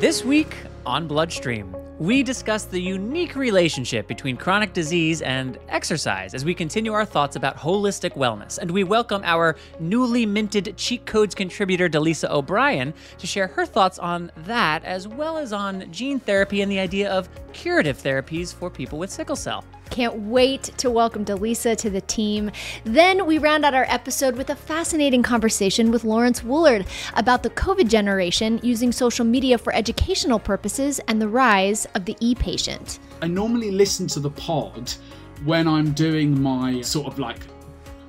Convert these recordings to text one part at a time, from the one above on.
This week on Bloodstream, we discuss the unique relationship between chronic disease and exercise as we continue our thoughts about holistic wellness. And we welcome our newly minted Cheat Codes contributor, Delisa O'Brien, to share her thoughts on that, as well as on gene therapy and the idea of curative therapies for people with sickle cell. Can't wait to welcome Delisa to the team. Then we round out our episode with a fascinating conversation with Laurence Woollard about the COVID generation using social media for educational purposes and the rise of the e patient. I normally listen to the pod when I'm doing my sort of like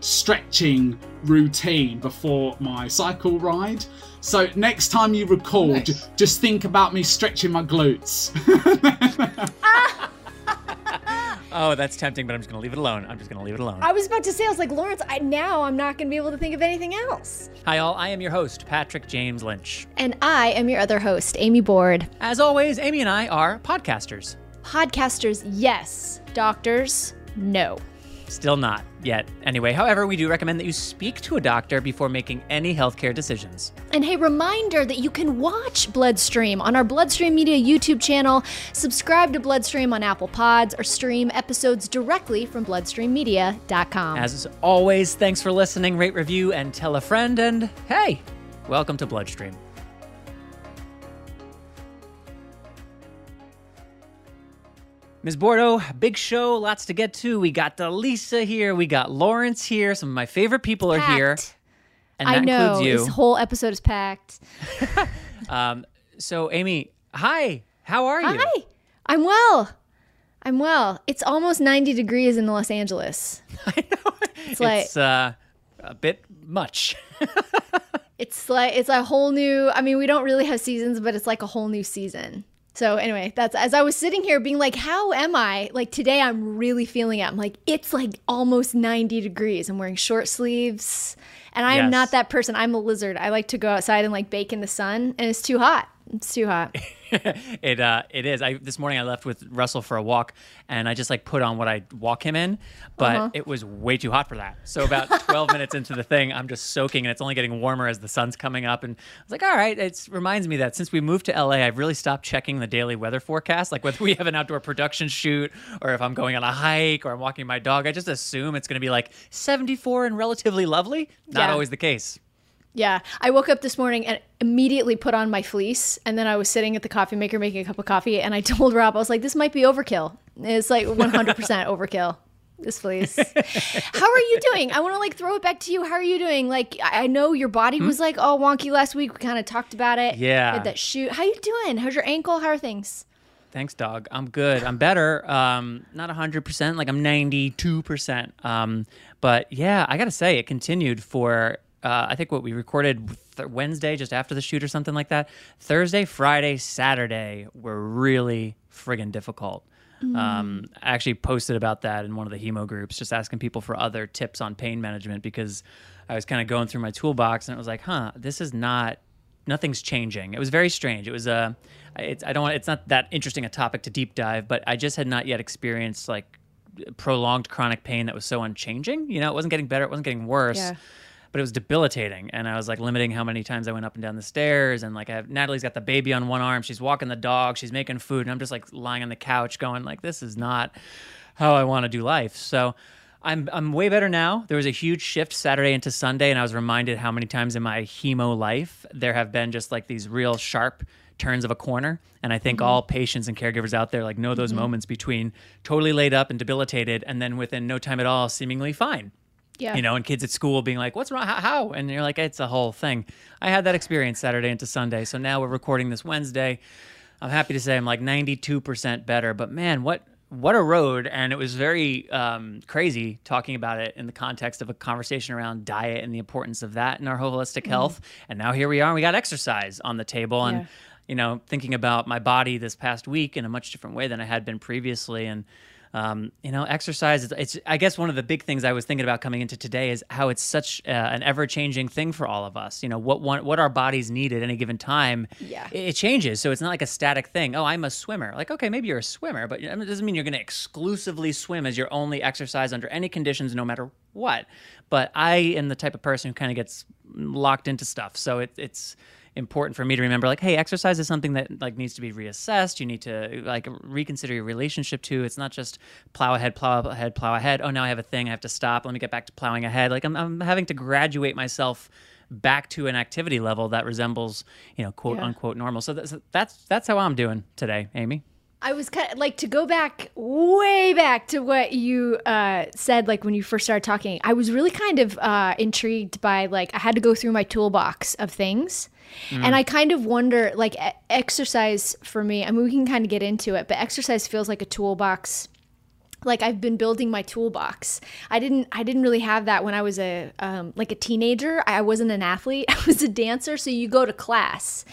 stretching routine before my cycle ride. So next time you record, Nice. just think about me stretching my glutes. Ah! Oh, that's tempting, but I'm just going to leave it alone. I'm just going to leave it alone. I was about to say, I was like, Laurence, I, now I'm not going to be able to think of anything else. Hi, all. I am your host, Patrick James Lynch. And I am your other host, Amy Board. As always, Amy and I are podcasters. Podcasters, yes. Doctors, no. Still not yet. Anyway, however, we do recommend that you speak to a doctor before making any healthcare decisions. And hey, reminder that you can watch Bloodstream on our Bloodstream Media YouTube channel, subscribe to Bloodstream on Apple Pods, or stream episodes directly from bloodstreammedia.com. As always, thanks for listening, rate, review, and tell a friend. And hey, welcome to Bloodstream. Ms. Bordeaux, big show, lots to get to. We got Delisa here, we got Laurence here. Some of my favorite people are here, Packed. and I that know includes you. this whole episode is packed. Um, so, Amy, hi, how are you? Hi, I'm well. I'm well. It's almost 90 degrees in Los Angeles. I know It's like it's uh, a bit much. it's like it's a whole new. I mean, we don't really have seasons, but it's like a whole new season. So anyway, that's as I was sitting here being like, how am I? Like today, I'm really feeling it. I'm like, it's like almost 90 degrees. I'm wearing short sleeves, and I am Yes. not that person. I'm a lizard. I like to go outside and like bake in the sun, and it's too hot. It's too hot. it uh it is. I this morning I left with Russell for a walk and I just like put on what I walk him in, but Uh-huh. it was way too hot for that. So about 12 minutes into the thing, I'm just soaking and it's only getting warmer as the sun's coming up and I was like, "All right, it reminds me that since we moved to LA, I've really stopped checking the daily weather forecast, like whether we have an outdoor production shoot or if I'm going on a hike or I'm walking my dog. I just assume it's going to be like 74 and relatively lovely. Not Yeah. always the case. Yeah, I woke up this morning and immediately put on my fleece, and then I was sitting at the coffee maker making a cup of coffee, and I told Rob, I was like, "This might be overkill. It's like 100% overkill." This fleece. How are you doing? I want to like throw it back to you. How are you doing? Like, I know your body was like all wonky last week. We kind of talked about it. Hmm? Yeah. That shoot. How you doing? How's your ankle? How are things? Thanks, dog. I'm good. I'm better. Um, not 100%, like I'm 92%. Um, but yeah, I got to say, it continued for, uh, I think what we recorded th- Wednesday, just after the shoot or something like that. Thursday, Friday, Saturday were really friggin' difficult. Um, I actually posted about that in one of the hemo groups, just asking people for other tips on pain management because I was kind of going through my toolbox and it was like, huh, this is not nothing's changing. It was very strange. It was a, it's I don't want. It's not that interesting a topic to deep dive, but I just had not yet experienced like prolonged chronic pain that was so unchanging. You know, it wasn't getting better. It wasn't getting worse. Yeah. But it was debilitating, and I was like limiting how many times I went up and down the stairs. And like, I have, Natalie's got the baby on one arm, she's walking the dog, she's making food, and I'm just like lying on the couch, going like, "This is not how I want to do life." So, I'm I'm way better now. There was a huge shift Saturday into Sunday, and I was reminded how many times in my hemo life there have been just like these real sharp turns of a corner. And I think mm-hmm. all patients and caregivers out there like know those mm-hmm. moments between totally laid up and debilitated, and then within no time at all, seemingly fine. Yeah. You know, and kids at school being like, "What's wrong? How?" how?" And you're like, "It's a whole thing." I had that experience Saturday into Sunday, so now we're recording this Wednesday. I'm happy to say I'm like 92% better, but man, what what a road! And it was very um, crazy talking about it in the context of a conversation around diet and the importance of that in our holistic health. And now here we are, and we got exercise on the table, and Yeah. you know, thinking about my body this past week in a much different way than I had been previously, and um, you know, exercise. is- It's I guess one of the big things I was thinking about coming into today is how it's such uh, an ever-changing thing for all of us. You know, what one, what our bodies need at any given time. Yeah. it, it changes. So it's not like a static thing. Oh, I'm a swimmer. Like, okay, maybe you're a swimmer, but it doesn't mean you're going to exclusively swim as your only exercise under any conditions, no matter what. But I am the type of person who kind of gets locked into stuff. So it, it's important for me to remember like hey exercise is something that like needs to be reassessed. You need to like reconsider your relationship to. It's not just plow ahead plow ahead plow ahead. Oh now i have a thing. I have to stop. Let me get back to plowing ahead. Like i'm, I'm having to graduate myself back to an activity level that resembles you know quote Yeah. unquote normal. So that's that's that's how i'm doing today amy I was kind of like to go back way back to what you uh, said, like when you first started talking. I was really kind of uh, intrigued by like I had to go through my toolbox of things, and I kind of wonder like exercise for me. I mean, we can kind of get into it, but exercise feels like a toolbox. Like I've been building my toolbox. I didn't. I didn't really have that when I was a um, like a teenager. I wasn't an athlete. I was a dancer. So you go to class,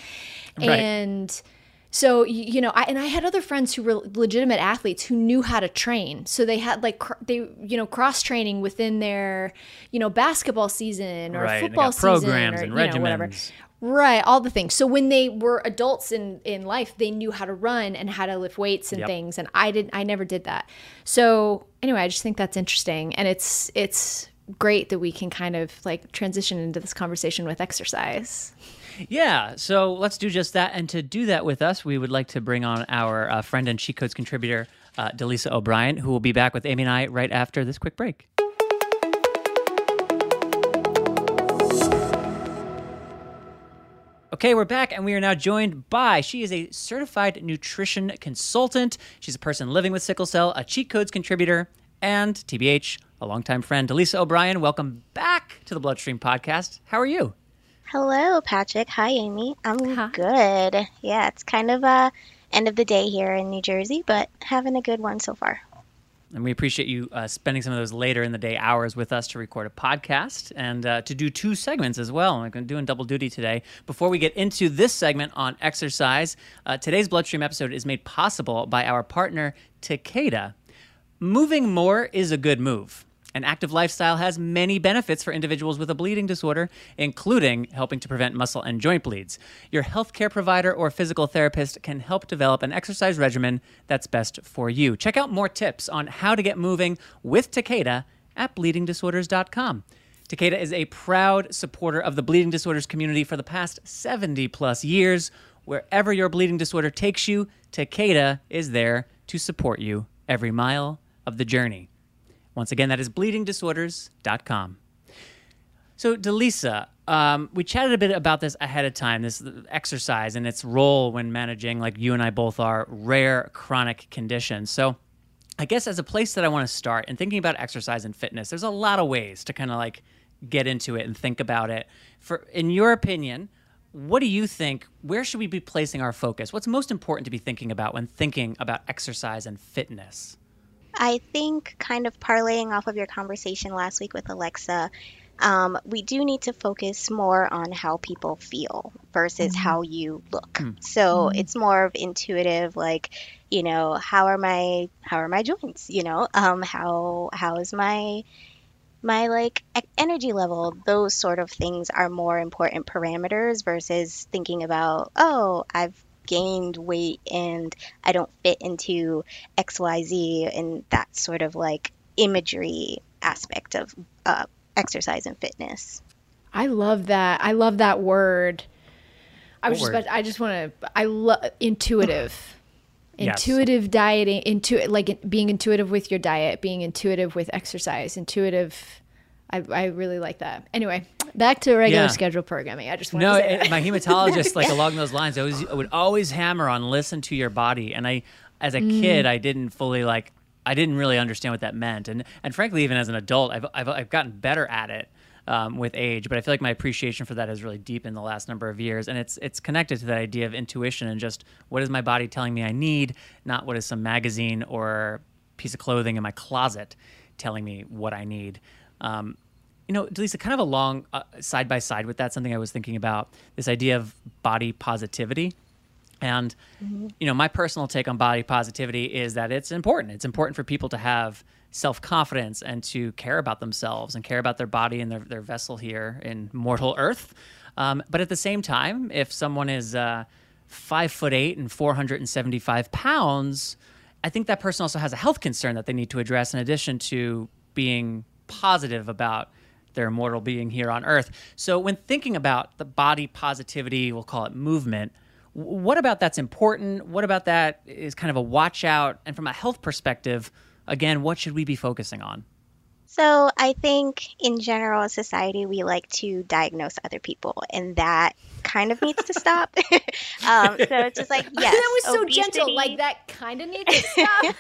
Right. and so you know I, and i had other friends who were legitimate athletes who knew how to train. So they had like cr- they you know cross training within their you know basketball season or Right, football season programs or and you know whatever. regimens. right all the things. So when they were adults in in life they knew how to run and how to lift weights and Yep. things and i didn't i never did that. So anyway i just think that's interesting and it's it's great that we can kind of like transition into this conversation with exercise Yeah, so let's do just that. And to do that with us, we would like to bring on our uh, friend and Cheat Codes contributor, uh, Delisa O'Brien, who will be back with Amy and I right after this quick break. Okay, we're back, and we are now joined by. She is a certified nutrition consultant. She's a person living with sickle cell, a cheat codes contributor, and TBH, a longtime friend. Delisa O'Brien, welcome back to the Bloodstream Podcast. How are you? Hello, Patrick. Hi, Amy. I'm good. Yeah, it's kind of a end of the day here in New Jersey, but having a good one so far. And we appreciate you uh, spending some of those later in the day hours with us to record a podcast and uh, to do two segments as well. I'm doing double duty today. Before we get into this segment on exercise, uh, today's Bloodstream episode is made possible by our partner, Takeda. Moving more is a good move. An active lifestyle has many benefits for individuals with a bleeding disorder, including helping to prevent muscle and joint bleeds. Your healthcare provider or physical therapist can help develop an exercise regimen that's best for you. Check out more tips on how to get moving with Takeda at bleedingdisorders.com. Takeda is a proud supporter of the bleeding disorders community for the past 70 plus years. Wherever your bleeding disorder takes you, Takeda is there to support you every mile of the journey. Once again, that is bleedingdisorders.com. So, Delisa, um, we chatted a bit about this ahead of time, this exercise and its role when managing, like you and I both are, rare chronic conditions. So, I guess as a place that I want to start and thinking about exercise and fitness, there's a lot of ways to kind of like get into it and think about it. For in your opinion, what do you think? Where should we be placing our focus? What's most important to be thinking about when thinking about exercise and fitness? I think, kind of parlaying off of your conversation last week with Alexa, um, we do need to focus more on how people feel versus how you look. So it's more of intuitive, like, you know, how are my how are my joints? You know, um, how how is my my like energy level those sort of things are more important parameters versus thinking about oh i've gained weight and i don't fit into xyz and that sort of like imagery aspect of uh, exercise and fitness I love that. I love that word. I was What just word? about, I just want to I love intuitive. Yes. Intuitive dieting, intu like being intuitive with your diet, being intuitive with exercise, intuitive. I, I really like that. Anyway, back to regular Yeah. schedule programming. I just want No, to say it, my hematologist, like along those lines, I, would always hammer on listen to your body. And I, as a kid, I didn't fully like, I didn't really understand what that meant. And and frankly, even as an adult, I've I've, I've gotten better at it. Um, with age, but I feel like my appreciation for that has really deepened the last number of years, and it's it's connected to that idea of intuition and just what is my body telling me I need, not what is some magazine or piece of clothing in my closet telling me what I need. Um, you know, Delisa, kind of along uh, side by side with that, something I was thinking about this idea of body positivity. And, you know, my personal take on body positivity is that it's important. It's important for people to have self confidence and to care about themselves and care about their body and their, their vessel here in mortal earth. Um, but at the same time, if someone is uh, five foot eight and 475 pounds, I think that person also has a health concern that they need to address in addition to being positive about their immortal being here on Earth. So when thinking about the body positivity, we'll call it movement. What about that's important? What about that is kind of a watch out? And from a health perspective, again, what should we be focusing on? So I think in general, society, we like to diagnose other people, and that kind of needs to stop. um, so it's just like, yes, that was so obesity, gentle. Like that kind of needs to stop.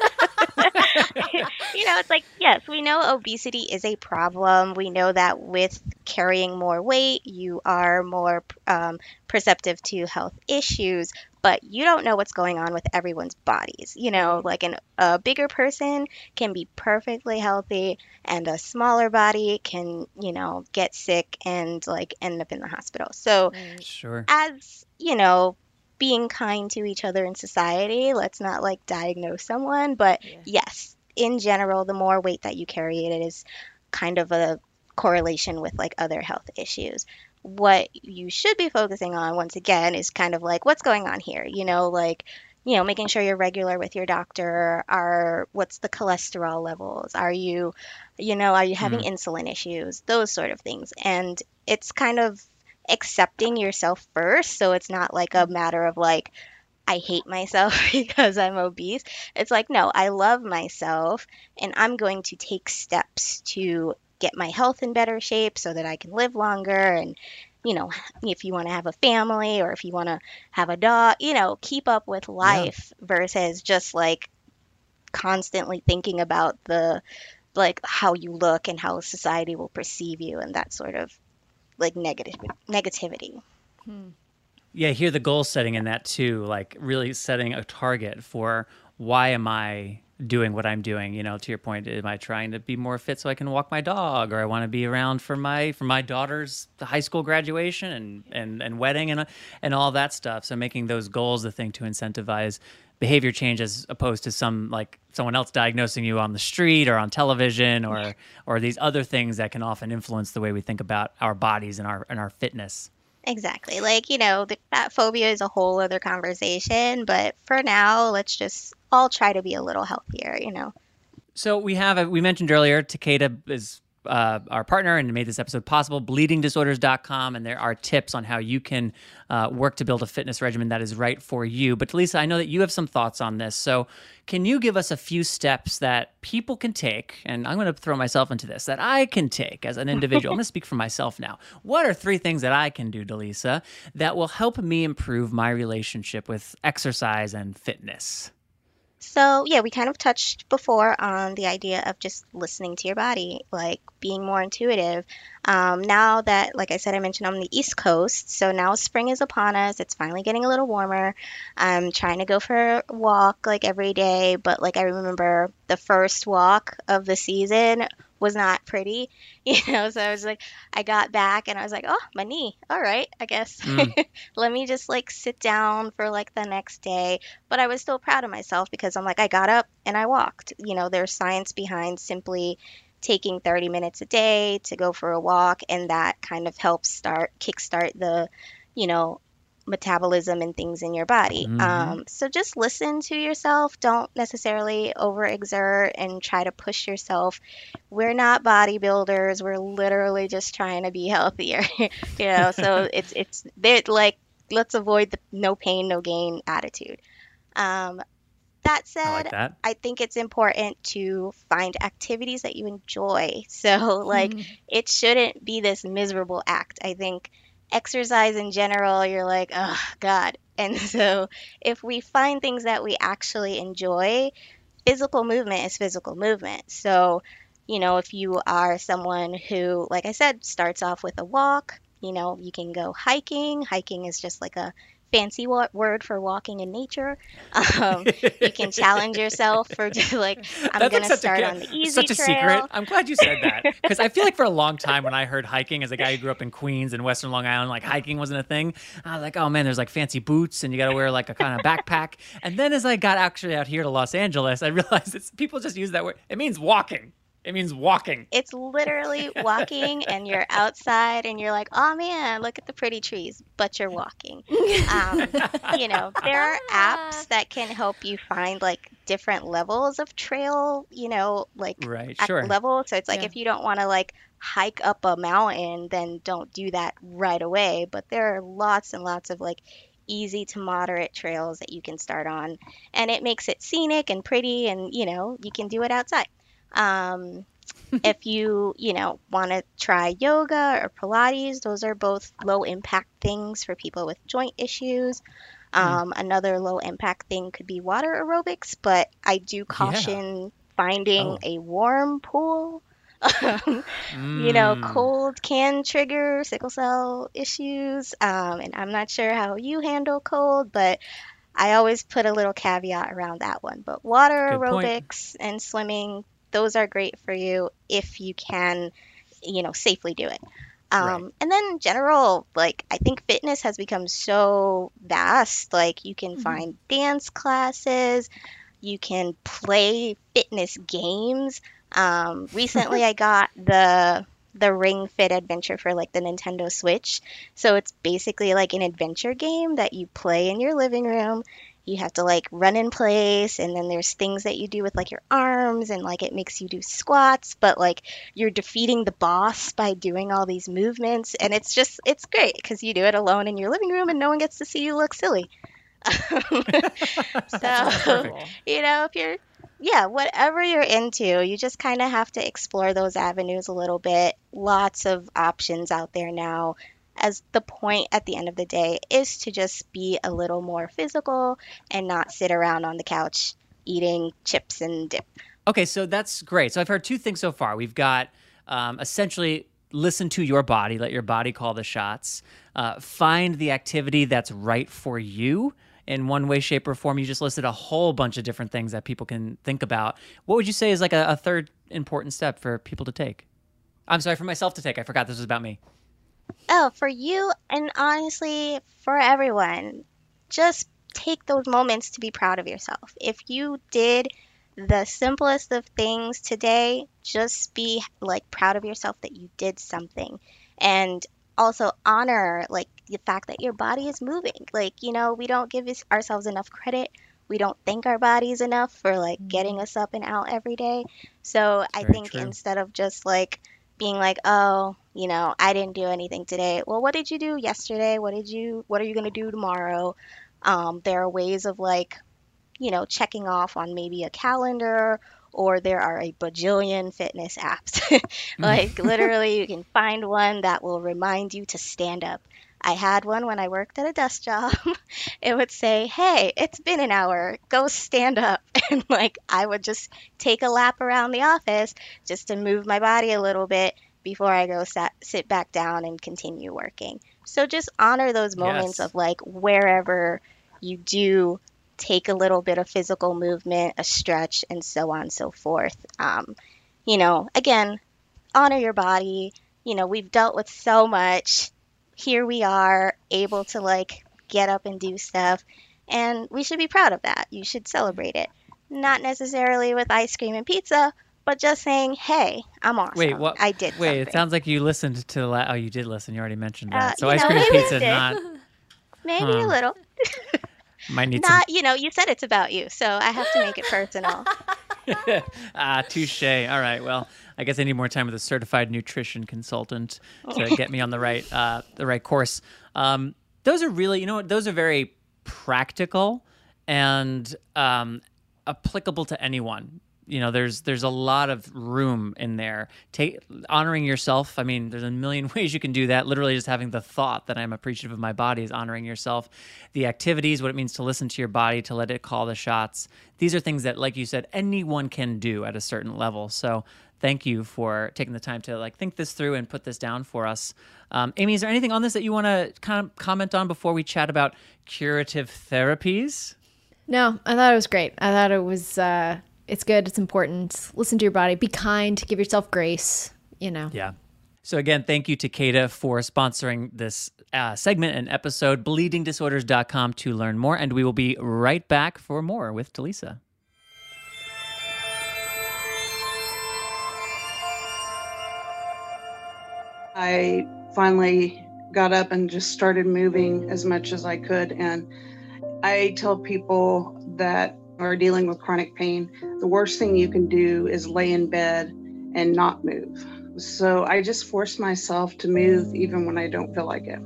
you know, it's like, yes, we know obesity is a problem. We know that with carrying more weight, you are more um, perceptive to health issues but you don't know what's going on with everyone's bodies. You know, like an, a bigger person can be perfectly healthy, and a smaller body can, you know, get sick and like end up in the hospital. So, sure. as you know, being kind to each other in society, let's not like diagnose someone, but yeah. yes, in general, the more weight that you carry, it is kind of a correlation with like other health issues what you should be focusing on once again is kind of like what's going on here you know like you know making sure you're regular with your doctor. Are what's the cholesterol levels? Are you you know are you having mm. insulin issues? Those sort of things. And it's kind of accepting yourself first so it's not like a matter of like I hate myself because I'm obese. It's like, no, I love myself and I'm going to take steps to get my health in better shape so that I can live longer and you know, if you want to have a family or if you want to have a dog, you know, keep up with life yeah. versus just like constantly thinking about the like how you look and how society will perceive you and that sort of like negative negativity. Hmm. Yeah, hear the goal setting in that too, like really setting a target for why am I doing what I'm doing. You know, to your point, am I trying to be more fit so I can walk my dog, or I want to be around for my for my daughter's high school graduation and and and wedding and and all that stuff. So making those goals the thing to incentivize behavior change as opposed to some like someone else diagnosing you on the street or on television or or these other things that can often influence the way we think about our bodies and our and our fitness. Exactly. Like, you know, the fat phobia is a whole other conversation, but for now, let's just all try to be a little healthier, you know. So we have, a, we mentioned earlier, Takeda is uh, our partner and made this episode possible, bleedingdisorders.com. And there are tips on how you can uh, work to build a fitness regimen that is right for you. But Lisa, I know that you have some thoughts on this. So can you give us a few steps that people can take? And I'm going to throw myself into this that I can take as an individual. I'm going to speak for myself now. What are three things that I can do, Delisa, that will help me improve my relationship with exercise and fitness? So, yeah, we kind of touched before on the idea of just listening to your body, like being more intuitive. Um, now that, like I said, I mentioned on the East Coast, so now spring is upon us. It's finally getting a little warmer. I'm trying to go for a walk like every day, but like I remember the first walk of the season was not pretty, you know. So I was like, I got back and I was like, oh, my knee. All right, I guess. Mm. Let me just like sit down for like the next day. But I was still proud of myself because I'm like, I got up and I walked. You know, there's science behind simply taking 30 minutes a day to go for a walk, and that kind of helps start kickstart the, you know, metabolism and things in your body. Mm-hmm. Um, so just listen to yourself. Don't necessarily overexert and try to push yourself. We're not bodybuilders. We're literally just trying to be healthier. you know, so it's it's like let's avoid the no pain no gain attitude. Um, that said, I, like that. I, think it's important to find activities that you enjoy. So, like, mm-hmm. it shouldn't be this miserable act. I think exercise in general, you're like, oh, God. And so if we find things that we actually enjoy, physical movement is physical movement. So, you know, if you are someone who, like I said, starts off with a walk, you know, you can go hiking. Hiking is just like a fancy word for walking in nature. Um, you can challenge yourself for just like I'm going to start a, on the easy such a trail. secret. I'm glad you said that because I feel like for a long time when I heard hiking as a guy who grew up in Queens and Western Long Island, like hiking wasn't a thing. I was like, oh man, there's like fancy boots and you got to wear like a kind of backpack. And then as I got actually out here to Los Angeles, I realized it's people just use that word. It means walking. It means walking. It's literally walking, and you're outside, and you're like, "Oh man, look at the pretty trees," but you're walking. Um, you know, there are apps that can help you find like different levels of trail. You know, like right, sure. level. So it's like yeah. if you don't want to like hike up a mountain, then don't do that right away. But there are lots and lots of like easy to moderate trails that you can start on. And it makes it scenic and pretty, and you know, you can do it outside. Um, if you, you know, want to try yoga or Pilates, those are both low impact things for people with joint issues. Um, Another low impact thing could be water aerobics, but I do caution finding Oh. a warm pool. You know, Mm. cold can trigger sickle cell issues. Um, and I'm not sure how you handle cold, but I always put a little caveat around that one. But water Good point. aerobics and swimming, those are great for you if you can, you know, safely do it. Um, Right. And then general, like I think fitness has become so vast. Like you can find dance classes, you can play fitness games. Um, recently, I got the the Ring Fit Adventure for like the Nintendo Switch. So it's basically like an adventure game that you play in your living room. You have to like run in place, and then there's things that you do with like your arms, and like it makes you do squats, but like you're defeating the boss by doing all these movements, and it's just it's great because you do it alone in your living room, and no one gets to see you look silly. So you know, if you're, yeah, whatever you're into, you just kind of have to explore those avenues a little bit. Lots of options out there now. As the point at the end of the day is to just be a little more physical and not sit around on the couch eating chips and dip. Okay, so that's great. So I've heard two things so far. We've got um, essentially listen to your body, let your body call the shots, uh, find the activity that's right for you in one way, shape, or form. You just listed a whole bunch of different things that people can think about. What would you say is like a, a third important step for people to take? I'm sorry, for myself to take. I forgot this was about me. Oh, for you and honestly for everyone, just take those moments to be proud of yourself. If you did the simplest of things today, just be like proud of yourself that you did something. And also honor like the fact that your body is moving. Like, you know, we don't give ourselves enough credit. We don't thank our bodies enough for like getting mm-hmm. us up and out every day. So I Very think true. instead of just like being like, oh, you know, I didn't do anything today. Well, what did you do yesterday? What did you, what are you going to do tomorrow? Um, there are ways of like, you know, checking off on maybe a calendar or there are a bajillion fitness apps. like literally you can find one that will remind you to stand up. I had one when I worked at a desk job. it would say, "Hey, it's been an hour. Go stand up." And like I would just take a lap around the office just to move my body a little bit before I go sat, sit back down and continue working. So just honor those moments Yes. of like wherever you do take a little bit of physical movement, a stretch, and so on and so forth. Um, you know, again, honor your body. You know, we've dealt with so much. Here we are, able to like get up and do stuff, and we should be proud of that. You should celebrate it. Not necessarily with ice cream and pizza, but just saying, "Hey, I'm awesome. Wait, what? I did Wait, it sounds like you listened to. The la- oh, you did listen. You already mentioned Uh, that. so ice know, cream and pizza not Maybe Huh. a little. might need some Not, you know, you said it's about you, so I have to make it personal. ah, touche. All right. Well, I guess I need more time with a certified nutrition consultant to get me on the right uh, the right course. Um, those are really, you know, what? Those are very practical and um, applicable to anyone. You know, there's there's a lot of room in there. Take honoring yourself. I mean, there's a million ways you can do that. Literally, just having the thought that I'm appreciative of my body is honoring yourself. The activities, what it means to listen to your body, to let it call the shots. These are things that, like you said, anyone can do at a certain level. So, thank you for taking the time to like think this through and put this down for us. Um, Amy, is there anything on this that you want to kind of comment on before we chat about curative therapies? No, I thought it was great. I thought it was uh it's good, it's important. Listen to your body, be kind, give yourself grace, you know. Yeah. So again, thank you to Takeda for sponsoring this uh, segment and episode. Bleedingdisorders.com to learn more, and we will be right back for more with Delisa. I finally got up and just started moving as much as I could. And I tell people that are dealing with chronic pain the worst thing you can do is lay in bed and not move. So I just force myself to move even when I don't feel like it.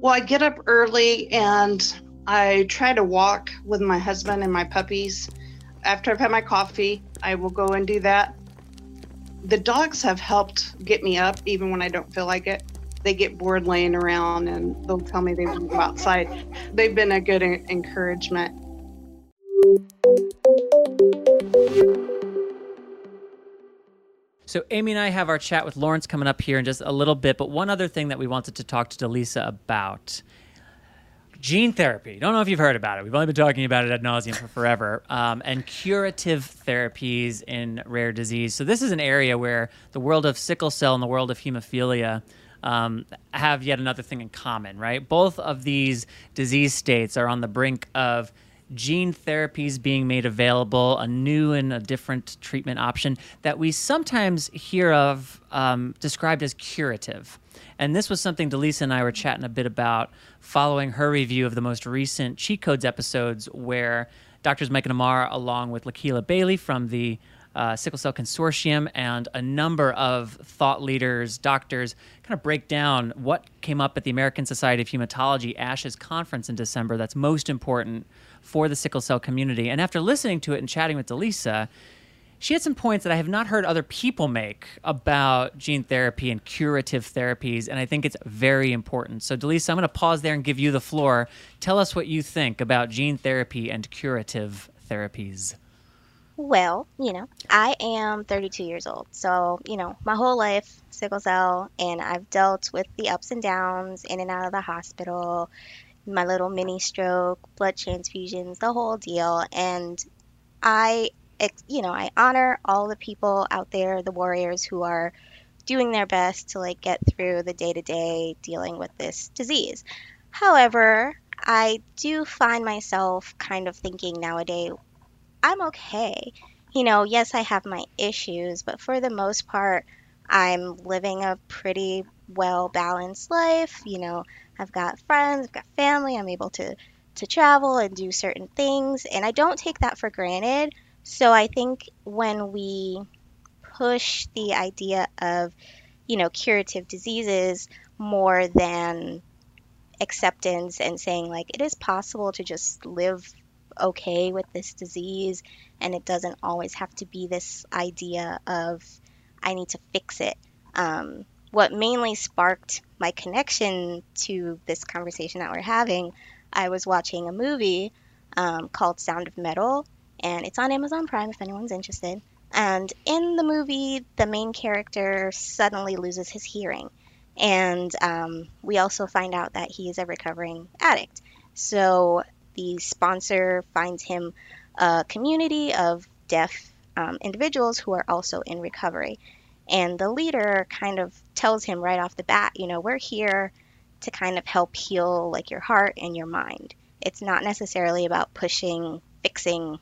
Well, I get up early and I try to walk with my husband and my puppies. After I've had my coffee, I will go and do that. The dogs have helped get me up even when I don't feel like it. They get bored laying around and they'll tell me they want to go outside. They've been a good encouragement. So, Amy and I have our chat with Laurence coming up here in just a little bit. But one other thing that we wanted to talk to Delisa about gene therapy. Don't know if you've heard about it. We've only been talking about it ad nauseum for forever. Um, and curative therapies in rare disease. So, this is an area where the world of sickle cell and the world of hemophilia. Um, have yet another thing in common, right? Both of these disease states are on the brink of gene therapies being made available, a new and a different treatment option that we sometimes hear of um, described as curative. And this was something Delisa and I were chatting a bit about following her review of the most recent Cheat Codes episodes, where doctors Mike and Amar, along with Lakiea Bailey from the uh, Sickle Cell Consortium and a number of thought leaders, doctors, kind of break down what came up at the American Society of Hematology ASH's conference in December that's most important for the sickle cell community. And after listening to it and chatting with Delisa, she had some points that I have not heard other people make about gene therapy and curative therapies, and I think it's very important. So, Delisa, I'm going to pause there and give you the floor. Tell us what you think about gene therapy and curative therapies. Well, you know, I am 32 years old. So, you know, my whole life, sickle cell, and I've dealt with the ups and downs in and out of the hospital, my little mini stroke, blood transfusions, the whole deal. And I, you know, I honor all the people out there, the warriors who are doing their best to like get through the day to day dealing with this disease. However, I do find myself kind of thinking nowadays, I'm okay. You know, yes, I have my issues, but for the most part, I'm living a pretty well balanced life. You know, I've got friends, I've got family, I'm able to to travel and do certain things, and I don't take that for granted. So I think when we push the idea of, you know, curative diseases more than acceptance and saying like it is possible to just live okay with this disease and it doesn't always have to be this idea of I need to fix it. Um, what mainly sparked my connection to this conversation that we're having, I was watching a movie um, called Sound of Metal, and it's on Amazon Prime if anyone's interested. And in the movie, the main character suddenly loses his hearing. And um, we also find out that he is a recovering addict. So the sponsor finds him a community of deaf um, individuals who are also in recovery. And the leader kind of tells him right off the bat, you know, we're here to kind of help heal like your heart and your mind. It's not necessarily about pushing, fixing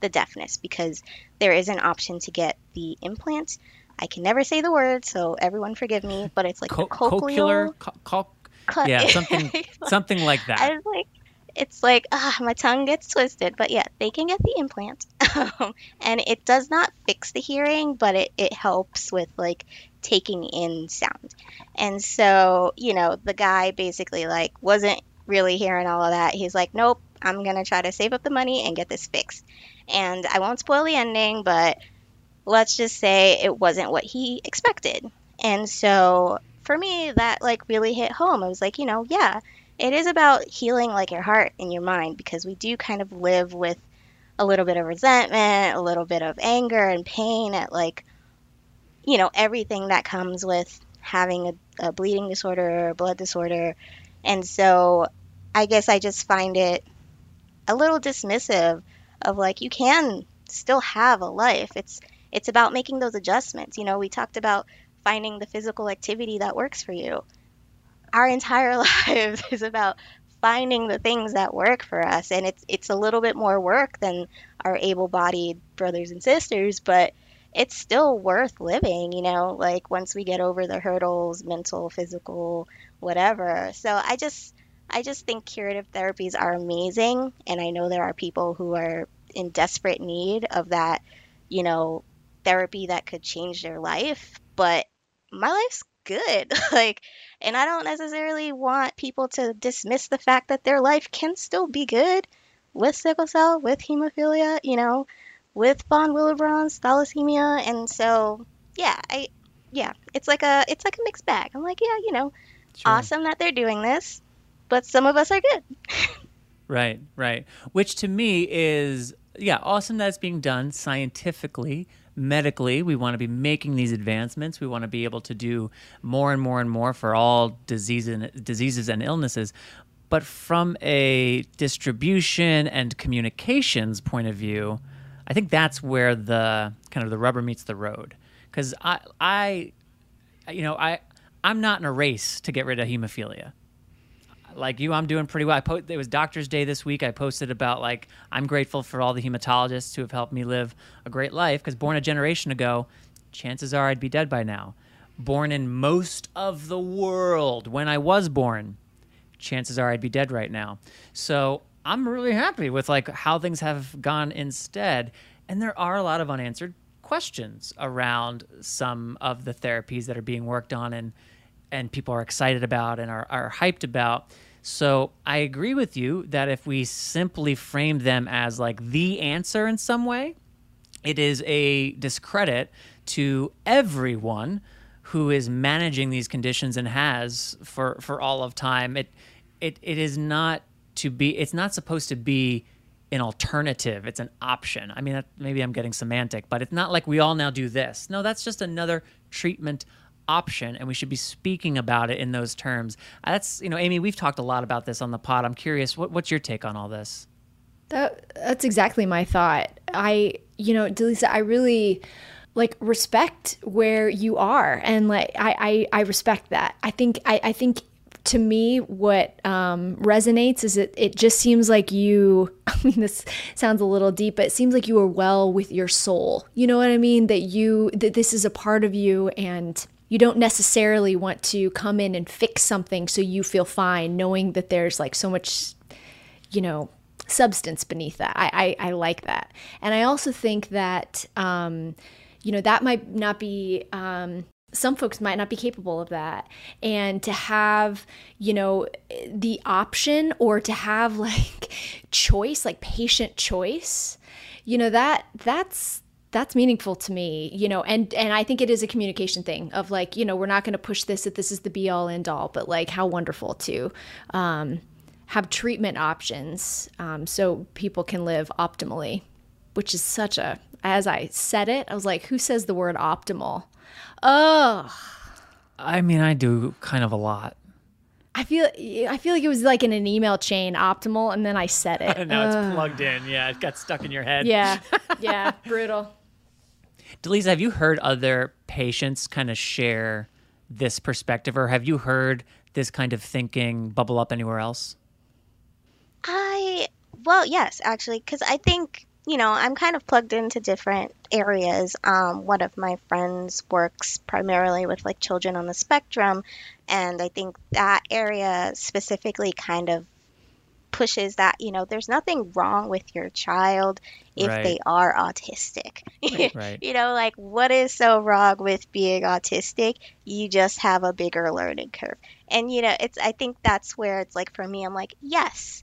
the deafness because there is an option to get the implant. I can never say the word, so everyone forgive me, but it's like Co- cochlear, co- co- yeah, something, something like that. I was like, it's like ah, my tongue gets twisted but yeah they can get the implant and it does not fix the hearing but it, it helps with like taking in sound. And so you know the guy basically like wasn't really hearing all of that. He's like nope i'm gonna try to save up the money and get this fixed. And i won't spoil the ending but let's just say it wasn't what he expected. And so for me that like really hit home. I was like you know yeah it is about healing like your heart and your mind because we do kind of live with a little bit of resentment, a little bit of anger and pain at like, you know, everything that comes with having a, a bleeding disorder or a blood disorder. And so I guess I just find it a little dismissive of like, you can still have a life. It's, it's about making those adjustments. You know, we talked about finding the physical activity that works for you our entire lives is about finding the things that work for us and it's it's a little bit more work than our able-bodied brothers and sisters but it's still worth living you know like once we get over the hurdles mental physical whatever so i just i just think curative therapies are amazing and i know there are people who are in desperate need of that you know therapy that could change their life, but my life's good. like, and I don't necessarily want people to dismiss the fact that their life can still be good with sickle cell, with hemophilia, you know, with von Willebrand's thalassemia, and so yeah, I yeah, it's like a it's like a mixed bag. I'm like, yeah, you know, Sure. awesome that they're doing this, but some of us are good. Right, right. Which to me is, yeah, awesome that it's being done scientifically, medically. We want to be making these advancements. We want to be able to do more and more and more for all diseases and, diseases and illnesses. But from a distribution and communications point of view, I think that's where the kind of the rubber meets the road. Because I, I, you know, I, I'm not in a race to get rid of hemophilia like you, I'm doing pretty well. I po- it was Doctor's Day this week. I posted about like I'm grateful for all the hematologists who have helped me live a great life. Because born a generation ago, chances are I'd be dead by now. Born in most of the world when I was born, chances are I'd be dead right now. So I'm really happy with like how things have gone instead. And there are a lot of unanswered questions around some of the therapies that are being worked on and and people are excited about and are, are hyped about. So I agree with you that if we simply frame them as like the answer in some way, it is a discredit to everyone who is managing these conditions and has for for all of time. It it it is not to be. It's not supposed to be an alternative. It's an option. I mean, maybe I'm getting semantic, but it's not like we all now do this. No, that's just another treatment option and we should be speaking about it in those terms that's you know amy we've talked a lot about this on the pod i'm curious what, what's your take on all this That that's exactly my thought. I, you know, Delisa, I really like respect where you are, and like I, I, I respect that. I think, I, I think to me, what um, resonates is it. It just seems like you. I mean, this sounds a little deep, but it seems like you are well with your soul. You know what I mean? That you that this is a part of you, and you don't necessarily want to come in and fix something so you feel fine, knowing that there's like so much you know substance beneath that i i, I like that and i also think that um you know that might not be um some folks might not be capable of that and to have you know the option or to have like choice like patient choice you know that that's that's meaningful to me you know and and i think it is a communication thing of like you know we're not going to push this if this is the be all end all but like how wonderful to um have treatment options um, so people can live optimally, which is such a, as I said it, I was like, who says the word optimal? Oh, i mean i do kind of a lot I feel, I feel like it was like in an email chain, optimal, and then I said it. now Ugh. it's plugged in yeah it got stuck in your head yeah, yeah, brutal. delisa have you heard other patients kind of share this perspective or have you heard this kind of thinking bubble up anywhere else I well, yes, actually, because I think you know I'm kind of plugged into different areas. Um, one of my friends works primarily with like children on the spectrum, and I think that area specifically kind of pushes that you know there's nothing wrong with your child if Right. they are autistic. right. you know, like what is so wrong with being autistic? You just have a bigger learning curve. And you know, it's I think that's where it's like for me I'm like, yes.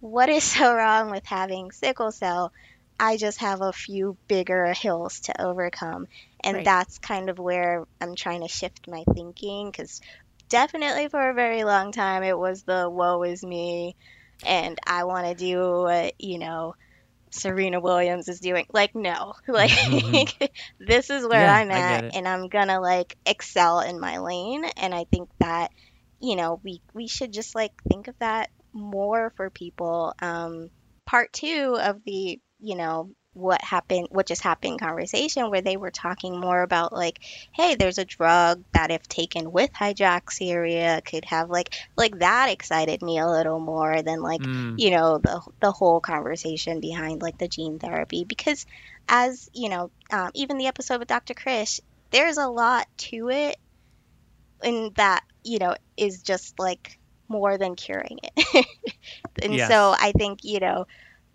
What is so wrong with having sickle cell? I just have a few bigger hills to overcome. And Right. that's kind of where I'm trying to shift my thinking cuz definitely for a very long time it was the woe is me and I want to do what, you know, Serena Williams is doing. Like, no, like this is where Yeah, I'm at, and I'm gonna like excel in my lane. And I think that, you know, we we should just like think of that more for people. Um, part two of the, you know, what happened, what just happened conversation where they were talking more about like, hey, there's a drug that if taken with hydroxyurea could have like like that excited me a little more than like Mm, you know the the whole conversation behind like the gene therapy. Because as you know um, even the episode with dr krish there's a lot to it and that you know is just like more than curing it. And Yes. so i think you know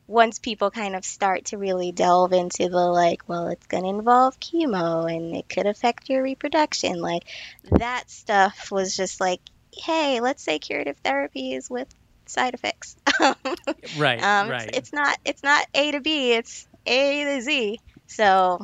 once people kind of start to really delve into the like, well, it's going to involve chemo and it could affect your reproduction, like that stuff was just like, hey, let's say curative therapy is with side effects. right, um, right. It's, it's not it's not A to B, it's A to Z. So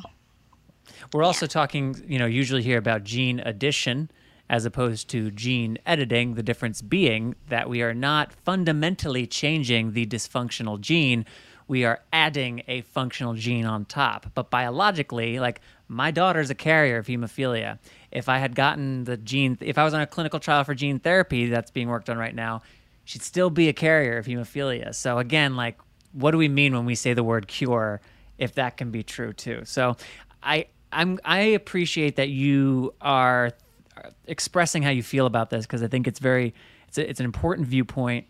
We're also talking, you know, usually here about gene addition as opposed to gene editing, the difference being that we are not fundamentally changing the dysfunctional gene. We are adding a functional gene on top. But biologically, like my daughter's a carrier of hemophilia. If I had gotten the gene, if I was on a clinical trial for gene therapy that's being worked on right now, she'd still be a carrier of hemophilia. So again, like, what do we mean when we say the word cure if that can be true too? So I, I'm, I appreciate that you are expressing how you feel about this because I think it's very it's a, it's an important viewpoint,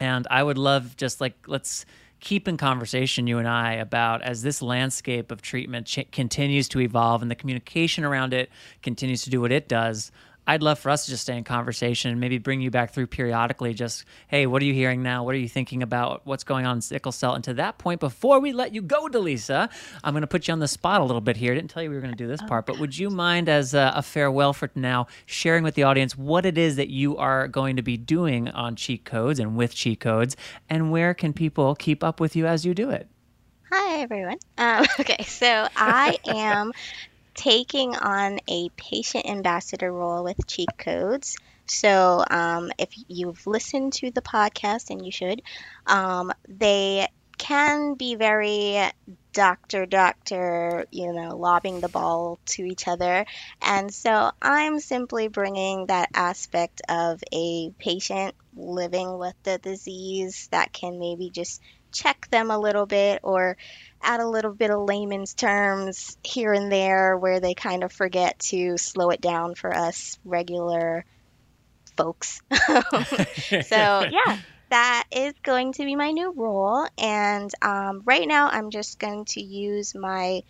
and I would love just like let's keep in conversation you and I about as this landscape of treatment ch- continues to evolve and the communication around it continues to do what it does. I'd love for us to just stay in conversation and maybe bring you back through periodically. Just, hey, what are you hearing now? What are you thinking about? What's going on in sickle cell? And to that point, before we let you go, Delisa, I'm going to put you on the spot a little bit here. I didn't tell you we were going to do this part, but would you mind, as a, a farewell for now, sharing with the audience what it is that you are going to be doing on Cheat Codes and with Cheat Codes, and where can people keep up with you as you do it? Hi, everyone. Um, okay, so I am taking on a patient ambassador role with Cheat Codes. So, um, if you've listened to the podcast, and you should, um, they can be very doctor, doctor, you know, lobbing the ball to each other. And so I'm simply bringing that aspect of a patient living with the disease that can maybe just check them a little bit or add a little bit of layman's terms here and there where they kind of forget to slow it down for us regular folks. so, yeah, that is going to be my new role. And um, right now, I'm just going to use my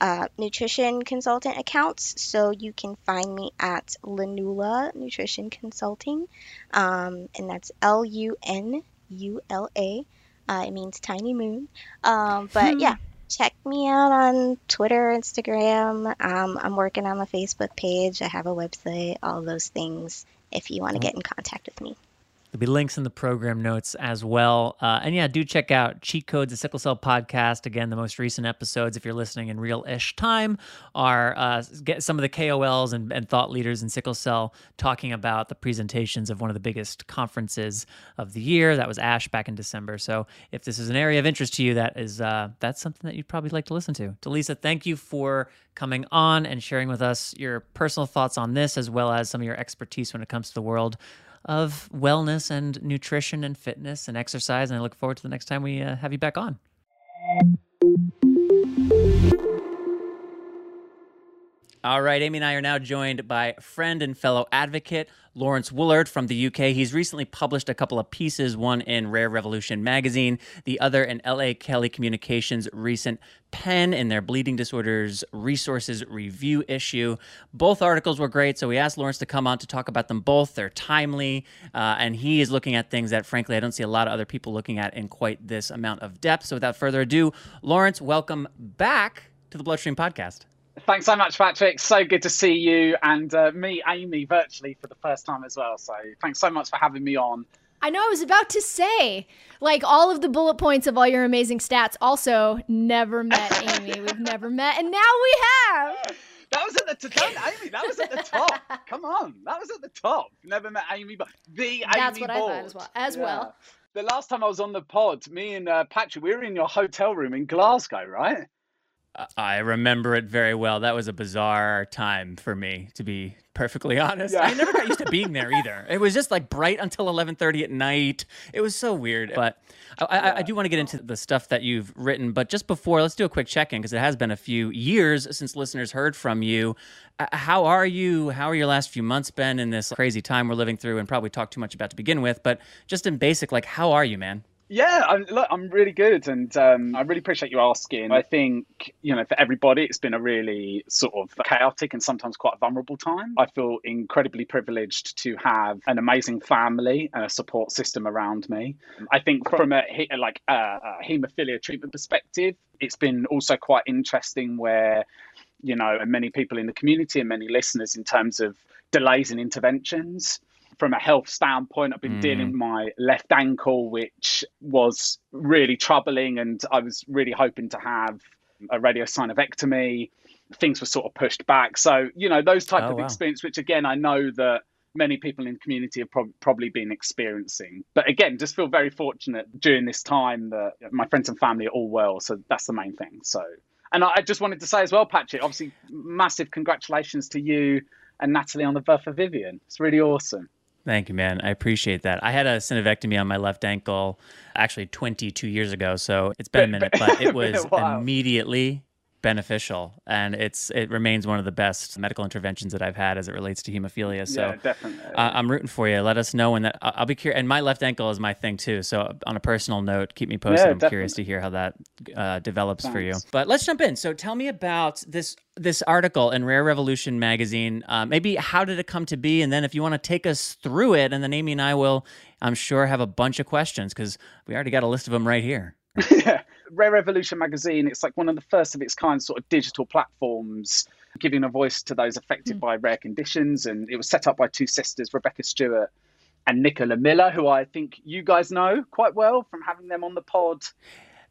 uh, nutrition consultant accounts. So you can find me at Lunula Nutrition Consulting, um, and that's L U N U L A. Uh, it means tiny moon. Um, but yeah, check me out on Twitter, Instagram. Um, I'm working on the Facebook page. I have a website, all those things if you want to get in contact with me. There'll be links in the program notes as well. Uh, and yeah, do check out Cheat Codes, the Sickle Cell podcast. Again, the most recent episodes, if you're listening in real ish time, are uh, get some of the KOLs and, and, thought leaders in sickle cell talking about the presentations of one of the biggest conferences of the year. That was ASH back in December. So if this is an area of interest to you, that is uh, that's something that you'd probably like to listen to. Delisa, thank you for coming on and sharing with us your personal thoughts on this, as well as some of your expertise when it comes to the world of wellness and nutrition and fitness and exercise. And I look forward to the next time we uh, have you back on. All right, Amy and I are now joined by friend and fellow advocate Laurence Woollard from the UK. He's recently published a couple of pieces, one in Rare Revolution magazine, the other in LA Kelley Communications' recent pen in their Bleeding Disorders Resources Review issue. Both articles were great, so we asked Laurence to come on to talk about them both. They're timely, uh, and he is looking at things that, frankly, I don't see a lot of other people looking at in quite this amount of depth. So without further ado, Lawrence, welcome back to the Bloodstream Podcast. Thanks so much, Patrick. So good to see you and uh, meet Amy virtually for the first time as well. So thanks so much for having me on. I know I was about to say, like all of the bullet points of all your amazing stats. Also, never met Amy. We've never met, and now we have. That was at the top, Amy. That was at the top. Come on, that was at the top. Never met Amy, but the That's Amy That's what Board. I thought as well. As Yeah. well. The last time I was on the pod, me and uh, Patrick, we were in your hotel room in Glasgow, right? I remember it very well. That was a bizarre time for me, to be perfectly honest. Yeah. I never got used to being there either. It was just like bright until 11:30 at night. It was so weird. But I, I, I do want to get into the stuff that you've written. But just before, let's do a quick check-in because it has been a few years since listeners heard from you. Uh, How are you? How are your last few months been in this crazy time we're living through? And probably talk too much about to begin with. But just in basic, like, how are you, man? Yeah, I'm, look, I'm really good, and um, I really appreciate you asking. I think you know, for everybody, it's been a really sort of chaotic and sometimes quite vulnerable time. I feel incredibly privileged to have an amazing family and a support system around me. I think from a like a, a haemophilia treatment perspective, it's been also quite interesting where you know, and many people in the community and many listeners in terms of delays in interventions from a health standpoint, I've been mm. dealing with my left ankle, which was really troubling, and I was really hoping to have a radiosynovectomy. Things were sort of pushed back. So, you know, those type oh, of wow. experience, which again, I know that many people in the community have pro- probably been experiencing. But again, just feel very fortunate during this time that my friends and family are all well. So that's the main thing. So, and I just wanted to say as well, Patrick, obviously, massive congratulations to you and Natalie on the birth of Vivian. It's really awesome. Thank you, man. I appreciate that. I had a synovectomy on my left ankle actually 22 years ago, so it's been a minute, but it was immediately beneficial and it's it remains one of the best medical interventions that I've had as it relates to hemophilia. So yeah, definitely. Uh, I'm rooting for you. Let us know when that I'll be curious and my left ankle is my thing too. So on a personal note keep me posted. Yeah, I'm definitely. curious to hear how that uh, develops Thanks. for you. But let's jump in. So tell me about this this article in Rare Revolution magazine. Uh, maybe how did it come to be? And then if you want to take us through it and then Amy and I will I'm sure have a bunch of questions because we already got a list of them right here. Yeah Rare Revolution magazine, it's like one of the first of its kind sort of digital platforms giving a voice to those affected mm. by rare conditions. And it was set up by two sisters, Rebecca Stewart and Nicola Miller, who I think you guys know quite well from having them on the pod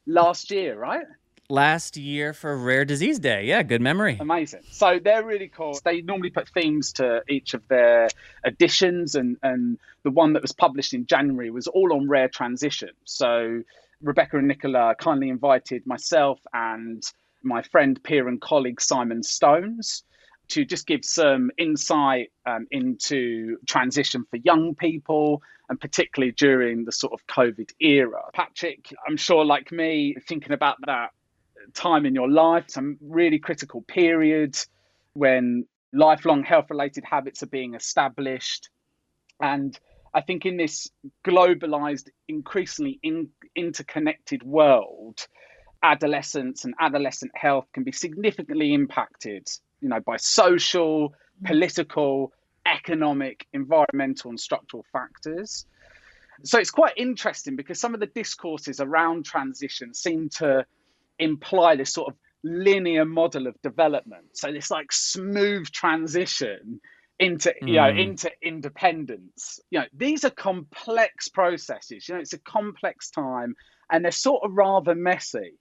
last year, right? Last year for Rare Disease Day. Yeah, good memory. Amazing. So they're really cool. They normally put themes to each of their editions, and, and the one that was published in January was all on rare transition. So Rebecca and Nicola kindly invited myself and my friend, peer, and colleague Simon Stones to just give some insight um, into transition for young people and particularly during the sort of COVID era. Patrick, I'm sure, like me, thinking about that time in your life, some really critical period when lifelong health related habits are being established and I think in this globalized, increasingly in, interconnected world, adolescence and adolescent health can be significantly impacted, you know, by social, mm. political, economic, environmental, and structural factors. So it's quite interesting because some of the discourses around transition seem to imply this sort of linear model of development. So this like smooth transition into you know mm. into independence you know these are complex processes you know it's a complex time and they're sort of rather messy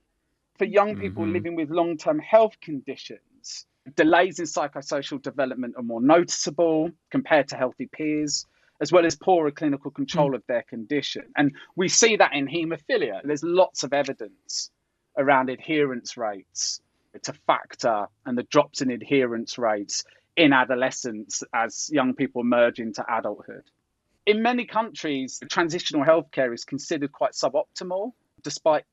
for young people mm-hmm. living with long-term health conditions delays in psychosocial development are more noticeable compared to healthy peers as well as poorer clinical control mm. of their condition and we see that in haemophilia there's lots of evidence around adherence rates to factor and the drops in adherence rates in adolescence as young people merge into adulthood. In many countries, transitional healthcare is considered quite suboptimal, despite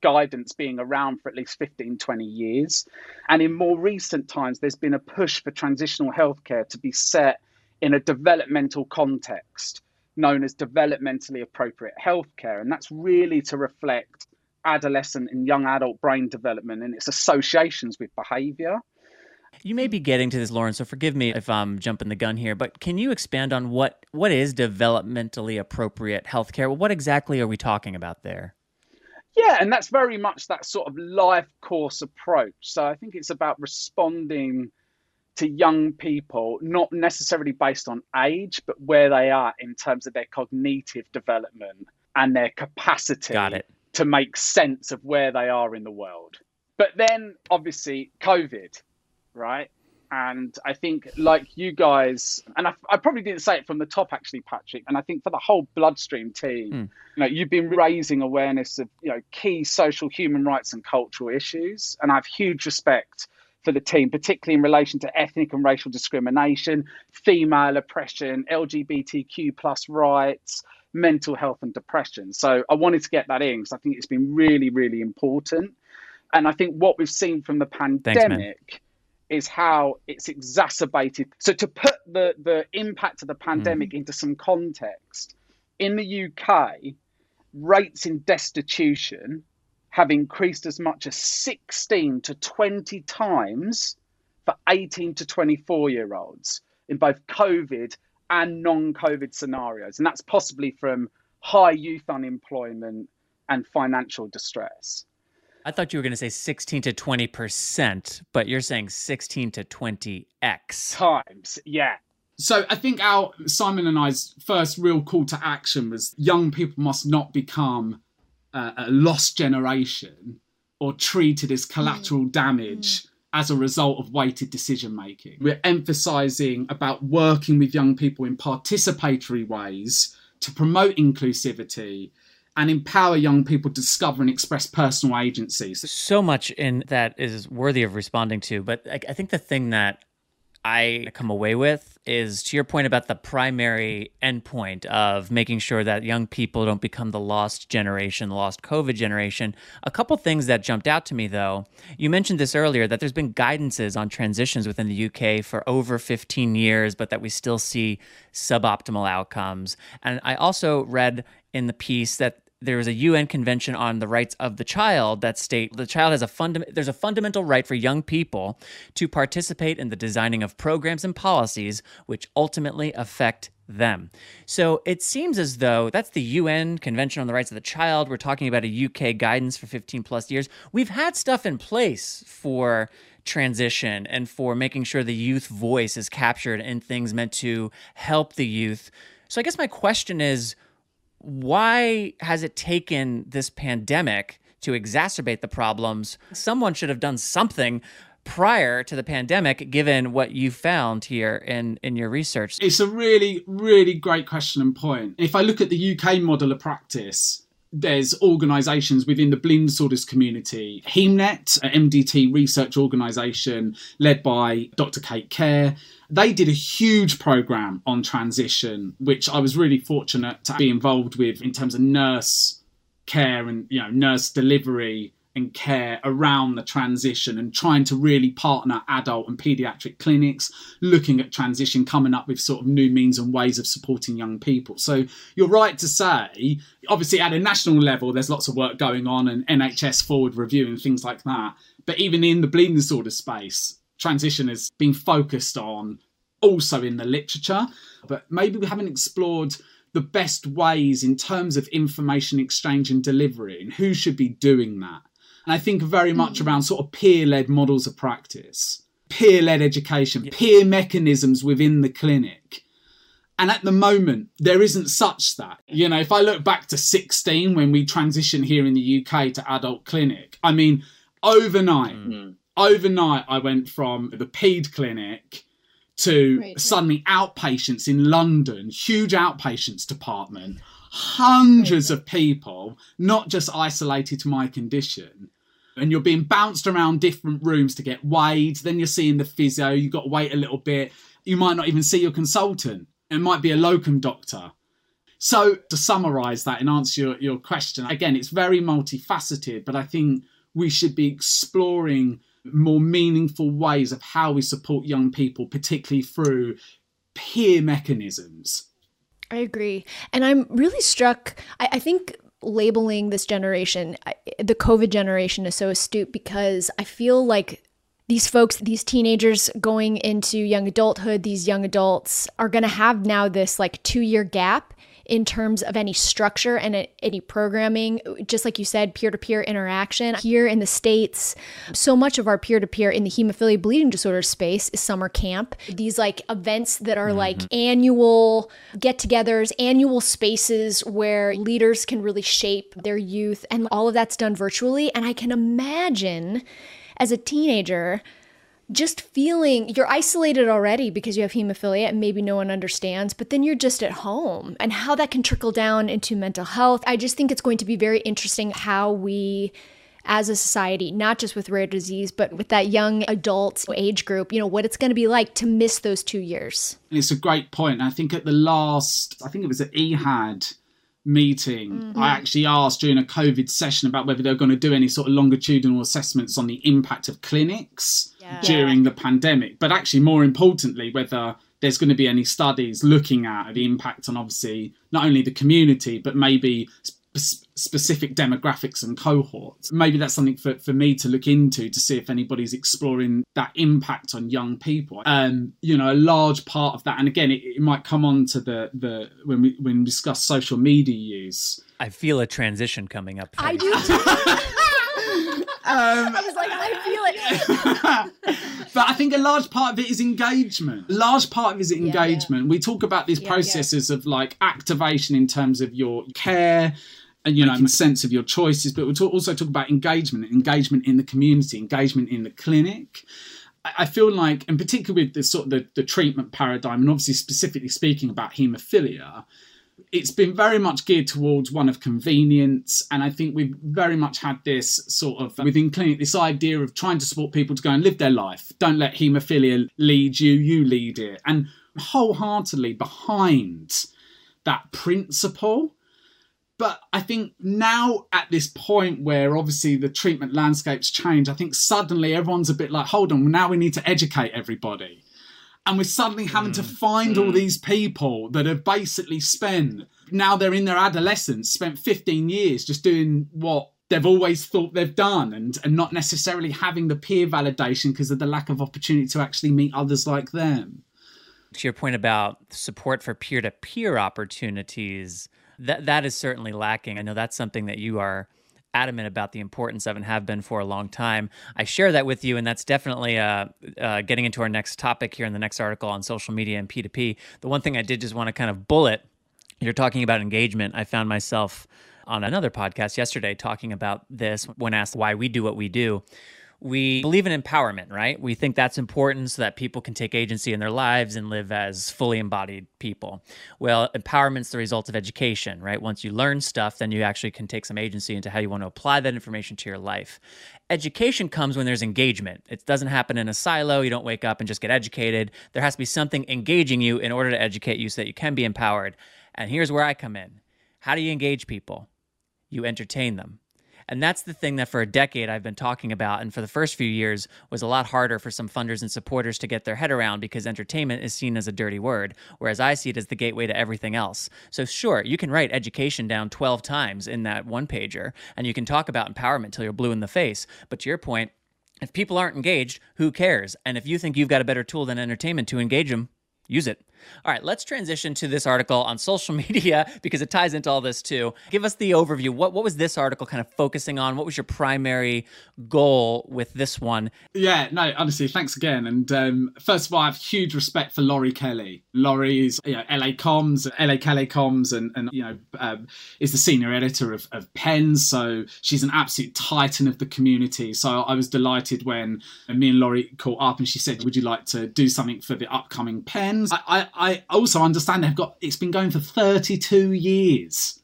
guidance being around for at least 15, 20 years. And in more recent times, there's been a push for transitional healthcare to be set in a developmental context known as developmentally appropriate healthcare. And that's really to reflect adolescent and young adult brain development and its associations with behavior. You may be getting to this, Lauren, so forgive me if I'm jumping the gun here, but can you expand on what, what is developmentally appropriate healthcare? What exactly are we talking about there? Yeah, and that's very much that sort of life course approach. So I think it's about responding to young people, not necessarily based on age, but where they are in terms of their cognitive development and their capacity to make sense of where they are in the world. But then, obviously, COVID right? And I think, like you guys, and I, I, probably didn't say it from the top, actually, Patrick. And I think for the whole Bloodstream team, mm. you know, you've been raising awareness of you know key social, human rights, and cultural issues. And I have huge respect for the team, particularly in relation to ethnic and racial discrimination, female oppression, LGBTQ plus rights, mental health, and depression. So I wanted to get that in because I think it's been really, really important. And I think what we've seen from the pandemic. Thanks, is how it's exacerbated. So to put the, the impact of the pandemic mm. into some context, in the UK, rates in destitution have increased as much as 16 to 20 times for 18 to 24 year olds in both COVID and non COVID scenarios. And that's possibly from high youth unemployment and financial distress. I thought you were going to say 16 to 20%, but you're saying 16 to 20x. Times, yeah. So I think our Simon and I's first real call to action was young people must not become uh, a lost generation or treated as collateral mm. damage mm. as a result of weighted decision making. We're emphasizing about working with young people in participatory ways to promote inclusivity and empower young people to discover and express personal agencies. So much in that is worthy of responding to, but I, I think the thing that I come away with is to your point about the primary endpoint of making sure that young people don't become the lost generation, the lost COVID generation. A couple things that jumped out to me though. You mentioned this earlier that there's been guidances on transitions within the UK for over 15 years, but that we still see suboptimal outcomes. And I also read in the piece that there is a UN convention on the rights of the child that state the child has a funda- there's a fundamental right for young people to participate in the designing of programs and policies which ultimately affect them. So it seems as though that's the UN Convention on the Rights of the Child. We're talking about a UK guidance for 15 plus years. We've had stuff in place for transition and for making sure the youth voice is captured in things meant to help the youth. So I guess my question is why has it taken this pandemic to exacerbate the problems? Someone should have done something prior to the pandemic given what you found here in in your research it's a really really great question and point if i look at the uk model of practice there's organisations within the bleeding disorders community. Haemnet, an MDT research organisation led by Dr. Kate Khair, they did a huge program on transition, which I was really fortunate to be involved with in terms of nurse care and you know nurse delivery and care around the transition and trying to really partner adult and pediatric clinics looking at transition coming up with sort of new means and ways of supporting young people. So you're right to say obviously at a national level there's lots of work going on and nhs forward review and things like that. But even in the bleeding disorder space transition has been focused on also in the literature, but maybe we haven't explored the best ways in terms of information exchange and delivery and who should be doing that. And I think very much mm. around sort of peer led models of practice, peer led education, peer mechanisms within the clinic. And at the moment, there isn't such that. You know, if I look back to 16 when we transitioned here in the UK to adult clinic, I mean, overnight, mm overnight I went from the paed clinic to right, suddenly right. outpatients in London, huge outpatients department, hundreds right, of people, not just isolated to my condition. And you're being bounced around different rooms to get weighed. Then you're seeing the physio. You've got to wait a little bit. You might not even see your consultant. It might be a locum doctor. So, to summarize that and answer your, your question, again, it's very multifaceted, but I think we should be exploring more meaningful ways of how we support young people, particularly through peer mechanisms. I agree. And I'm really struck. I, I think labeling this generation, the COVID generation, is so astute because I feel like these folks, these teenagers going into young adulthood, these young adults are going to have now this like two year gap in terms of any structure and any programming. Just like you said, peer to peer interaction. Here in the States, so much of our peer to peer in the hemophilia bleeding disorder space is summer camp. These like events that are mm-hmm. like annual get togethers, annual spaces where leaders can really shape their youth, and all of that's done virtually. And I can imagine as a teenager, just feeling you're isolated already because you have hemophilia and maybe no one understands, but then you're just at home and how that can trickle down into mental health. I just think it's going to be very interesting how we as a society, not just with rare disease, but with that young adult age group, you know, what it's going to be like to miss those two years. It's a great point. I think at the last, I think it was at EAHAD, meeting, mm-hmm. I actually asked during a COVID session about whether they were going to do any sort of longitudinal assessments on the impact of clinics yeah. during the pandemic. But actually, more importantly, whether there's going to be any studies looking at the impact on obviously not only the community, but maybe specific demographics and cohorts. Maybe that's something for, for me to look into to see if anybody's exploring that impact on young people. Um, you know, a large part of that, and again, it, it might come on to the the when we when we discuss social media use. I feel a transition coming up. I do too. Um, I was like, I feel it. but I think a large part of it is engagement. A large part of it is engagement. We talk about these Yeah, processes of like activation in terms of your care and you know making sense of your choices, but we talk, also talk about engagement, engagement in the community, engagement in the clinic. I I feel like, and particularly with the sort of the, the treatment paradigm, and obviously specifically speaking about haemophilia, it's been very much geared towards one of convenience. And i think we've very much had this sort of um, within clinic this idea of trying to support people to go and live their life. Don't let haemophilia lead you you lead it. And wholeheartedly behind that principle but I think now at this point where obviously the treatment landscapes change, I think suddenly everyone's a bit like, hold on, now we need to educate everybody. And we're suddenly having to mm. find all mm. these people that have basically spent now they're in their adolescence spent 15 years just doing what they've always thought they've done and and not necessarily having the peer validation because of the lack of opportunity to actually meet others like them. To your point about support for peer-to-peer opportunities that that is certainly lacking. I know that's something that you are adamant about the importance of and have been for a long time. I share that with you and that's definitely uh, uh, getting into our next topic here in the next article on social media and p2p the one thing i did just want to kind of bullet you're talking about engagement. I found myself on another podcast yesterday talking about this when asked why we do what we do we believe in empowerment, right? We think that's important so that people can take agency in their lives and live as fully embodied people. Well, empowerment's the result of education, right? Once you learn stuff, then you actually can take some agency into how you want to apply that information to your life. Education comes when there's engagement. It doesn't happen in a silo. You don't wake up and just get educated. There has to be something engaging you in order to educate you so that you can be empowered. And here's where I come in. How do you engage people? You entertain them. And that's the thing that for a decade I've been talking about. And for the first few years was a lot harder for some funders and supporters to get their head around because entertainment is seen as a dirty word, whereas I see it as the gateway to everything else. So, sure, you can write education down 12 times in that one pager, and you can talk about empowerment till you're blue in the face. But to your point, if people aren't engaged, who cares? And if you think you've got a better tool than entertainment to engage them, use it. All right, let's transition to this article on social media because it ties into all this too. Give us the overview. What what was this article kind of focusing on? What was your primary goal with this one? Yeah, no, honestly, thanks again. And um, first of all, I have huge respect for Laurie Kelley. Laurie is you know, LA Comms, LA Kelley Comms, and, and you know um, is the senior editor of, of Pens. So she's an absolute titan of the community. So I was delighted when me and Laurie caught up and she said, "Would you like to do something for the upcoming Pens?" I, I, I also understand they've got it's been going for 32 years.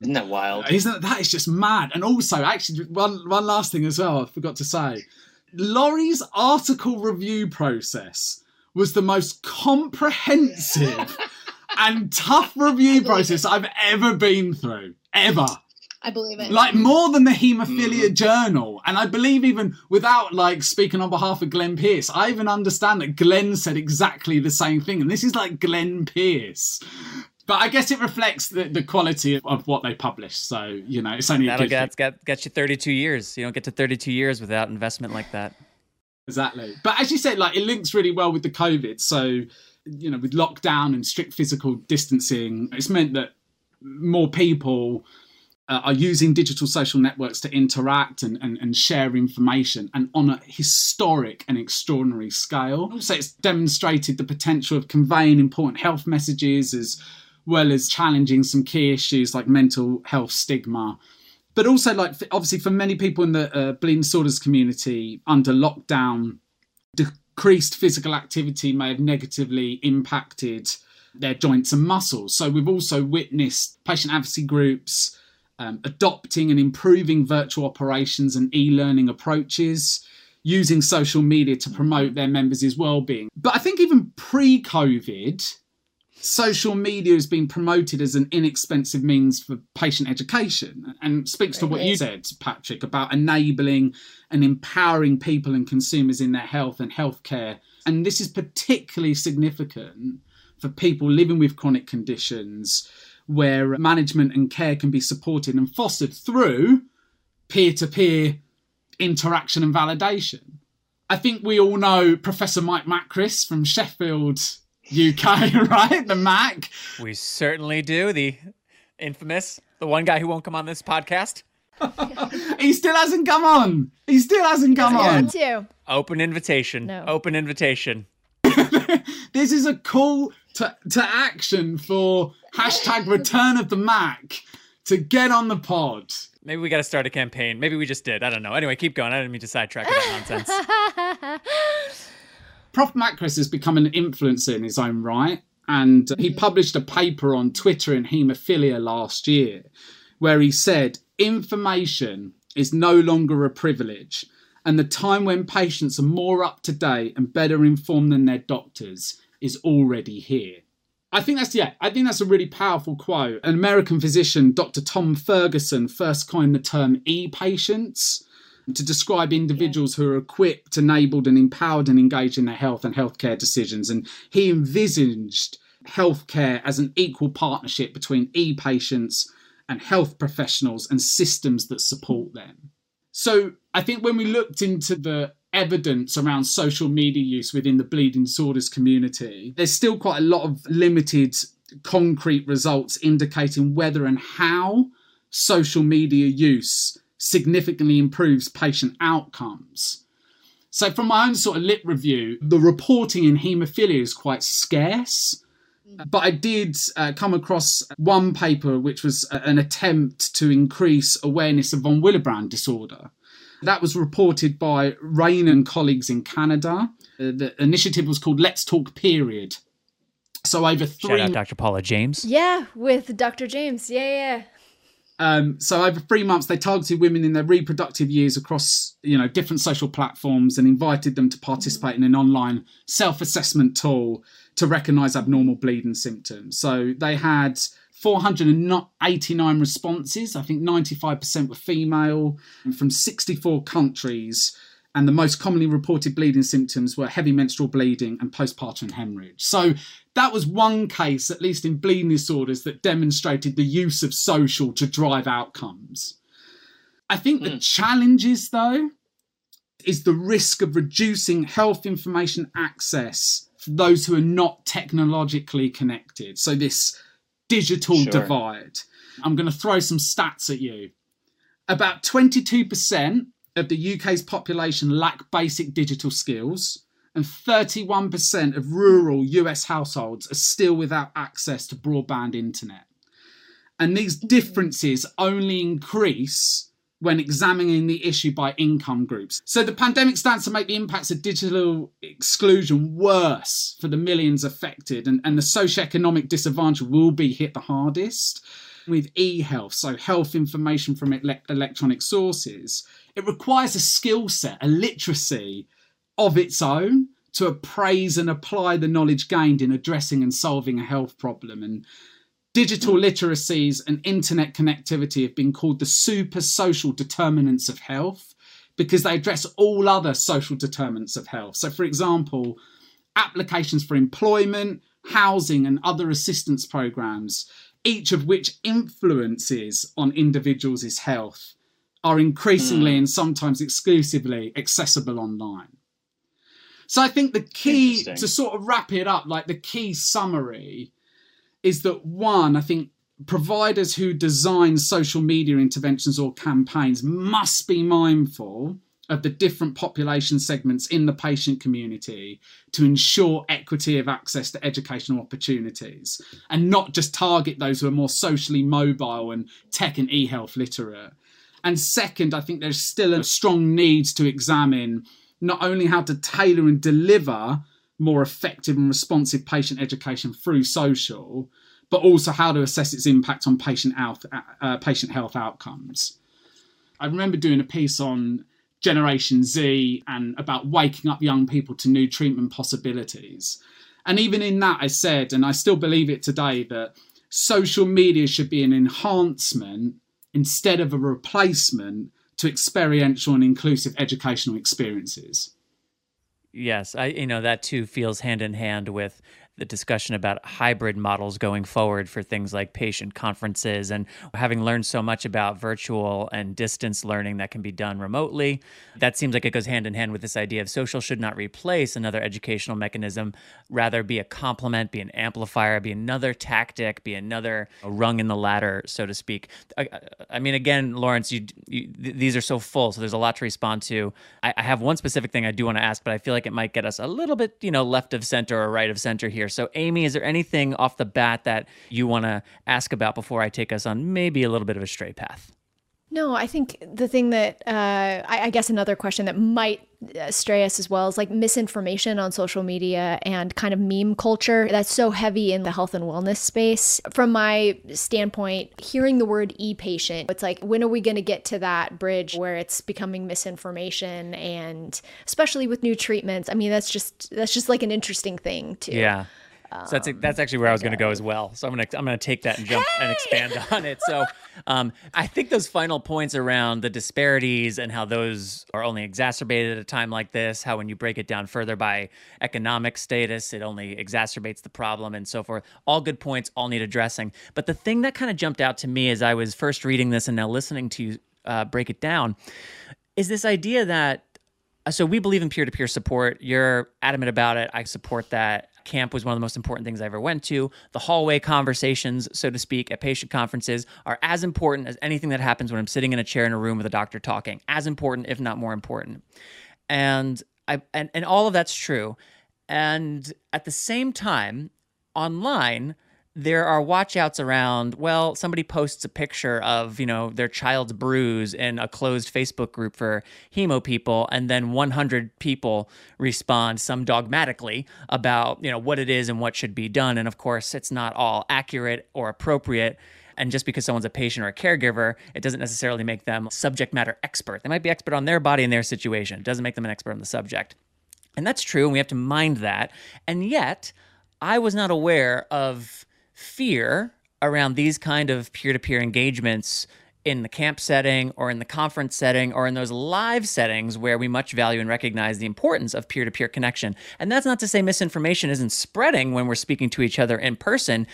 Isn't that wild? Isn't that? that is just mad? And also, actually, one one last thing as well, I forgot to say. Laurie's article review process was the most comprehensive and tough review process I've ever been through. Ever. I believe it. Like more than the haemophilia mm. journal. And I believe even without like speaking on behalf of Glenn Pierce, I even understand that Glenn said exactly the same thing. And this is like Glenn Pierce. But I guess it reflects the, the quality of, of what they publish. So, you know, it's only a That'll good get, thing. get, get you 32 years. You don't get to 32 years without investment like that. Exactly. But as you said, like it links really well with the COVID. So, you know, with lockdown and strict physical distancing, it's meant that more people uh, are using digital social networks to interact and, and, and share information and on a historic and extraordinary scale. Also, it's demonstrated the potential of conveying important health messages as well as challenging some key issues like mental health stigma but also like obviously for many people in the uh, bleeding disorders community under lockdown decreased physical activity may have negatively impacted their joints and muscles so we've also witnessed patient advocacy groups um, adopting and improving virtual operations and e-learning approaches using social media to promote their members' well-being. But i think even pre-covid social media has been promoted as an inexpensive means for patient education. And speaks to what you said, Patrick, about enabling and empowering people and consumers in their health and healthcare. And this is particularly significant for people living with chronic conditions where management and care can be supported and fostered through peer to peer interaction and validation. I think we all know Professor Mike Makris from Sheffield, UK, right? The Mac. We certainly do. The infamous, the one guy who won't come on this podcast. he still hasn't come on. He still hasn't come on. too. Open invitation. No. Open invitation. This is a call to, to action for hashtag return of the Mac to get on the pod. Maybe we got to start a campaign. Maybe we just did. I don't know. Anyway, keep going. I didn't mean to sidetrack with that nonsense. Prof. Makris has become an influencer in his own right, and he published a paper on Twitter in haemophilia last year where he said information is no longer a privilege, and the time when patients are more up to date and better informed than their doctors is already here. I think that's yeah, I think that's a really powerful quote. An American physician, Dr. Tom Ferguson, first coined the term e-patients to describe individuals who are equipped, enabled, and empowered and engaged in their health and healthcare decisions. And he envisaged healthcare as an equal partnership between e patients and health professionals and systems that support them. So I think when we looked into the evidence around social media use within the bleeding disorders community, there's still quite a lot of limited concrete results indicating whether and how social media use significantly improves patient outcomes. So, from my own sort of lit review, the reporting in haemophilia is quite scarce. But I did uh, come across one paper which was a- an attempt to increase awareness of von Willebrand disorder. That was reported by Rain and colleagues in Canada. Uh, the initiative was called Let's Talk Period. So over Shout three out Dr. Paula James. Yeah, with Dr. James. Yeah, yeah. Um, so over three months, they targeted women in their reproductive years across, you know, different social platforms and invited them to participate in an online self-assessment tool to recognise abnormal bleeding symptoms. So they had 489 responses. I think 95% were female from 64 countries. And the most commonly reported bleeding symptoms were heavy menstrual bleeding and postpartum hemorrhage. So that was one case, at least in bleeding disorders, that demonstrated the use of social to drive outcomes. I think the hmm. challenges, though, is the risk of reducing health information access for those who are not technologically connected. So, this digital Sure. divide. I'm going to throw some stats at you. About 22% of the UK's population lack basic digital skills, and 31% of rural US households are still without access to broadband internet. And these differences only increase when examining the issue by income groups. So the pandemic stands to make the impacts of digital exclusion worse for the millions affected, and, and the socioeconomic disadvantage will be hit the hardest. With e health, so health information from ele- electronic sources, it requires a skill set, a literacy of its own to appraise and apply the knowledge gained in addressing and solving a health problem. And digital literacies and internet connectivity have been called the super social determinants of health because they address all other social determinants of health. So, for example, applications for employment, housing, and other assistance programs, each of which influences on individuals' health, are increasingly hmm. and sometimes exclusively accessible online. So I think the key to sort of wrap it up, like the key summary, is that one, I think providers who design social media interventions or campaigns must be mindful of the different population segments in the patient community to ensure equity of access to educational opportunities and not just target those who are more socially mobile and tech and e-health literate. And second, I think there's still a strong need to examine not only how to tailor and deliver more effective and responsive patient education through social, but also how to assess its impact on patient health, uh, patient health outcomes. I remember doing a piece on Generation Z and about waking up young people to new treatment possibilities. And even in that, I said, and I still believe it today, that social media should be an enhancement instead of a replacement to experiential and inclusive educational experiences. Yes, I you know that too feels hand in hand with the discussion about hybrid models going forward for things like patient conferences and having learned so much about virtual and distance learning that can be done remotely. That seems like it goes hand in hand with this idea of social should not replace another educational mechanism, rather be a complement, be an amplifier, be another tactic, be another rung in the ladder, so to speak. I, I mean, again, Laurence, you, you, these are so full, so there's a lot to respond to. I, I have one specific thing I do want to ask, but I feel like it might get us a little bit, you know, left of center or right of center here. So, Amy, is there anything off the bat that you want to ask about before I take us on maybe a little bit of a stray path? No, I think the thing that uh, I, I, guess another question that might uh, stray us as well is like misinformation on social media and kind of meme culture that's so heavy in the health and wellness space. From my standpoint, hearing the word e patient, it's like, when are we going to get to that bridge where it's becoming misinformation and especially with new treatments? I mean, that's just that's just like an interesting thing too. Yeah. So that's that's actually where I was going to go as well. So I'm gonna I'm gonna take that and jump hey! and expand on it. So um, I think those final points around the disparities and how those are only exacerbated at a time like this. How when you break it down further by economic status, it only exacerbates the problem and so forth. All good points, all need addressing. But the thing that kind of jumped out to me as I was first reading this and now listening to you uh, break it down is this idea that so we believe in peer-to-peer support you're adamant about it i support that camp was one of the most important things I ever went to. The hallway conversations, so to speak, at patient conferences are as important as anything that happens when I'm sitting in a chair in a room with a doctor talking. As important, if not more important. And I and, and all of that's true. And at the same time, online, there are watchouts around well somebody posts a picture of you know their child's bruise in a closed facebook group for hemo people and then 100 people respond some dogmatically about you know what it is and what should be done and of course it's not all accurate or appropriate and just because someone's a patient or a caregiver, it doesn't necessarily make them subject matter expert. They might be expert on their body and their situation. It doesn't make them an expert on the subject. And that's true, and we have to mind that. And yet, I was not aware of fear around these kind of peer-to-peer engagements in the camp setting or in the conference setting or in those live settings where we much value and recognize the importance of peer to peer connection. And that's not to say misinformation isn't spreading when we're speaking to each other in person.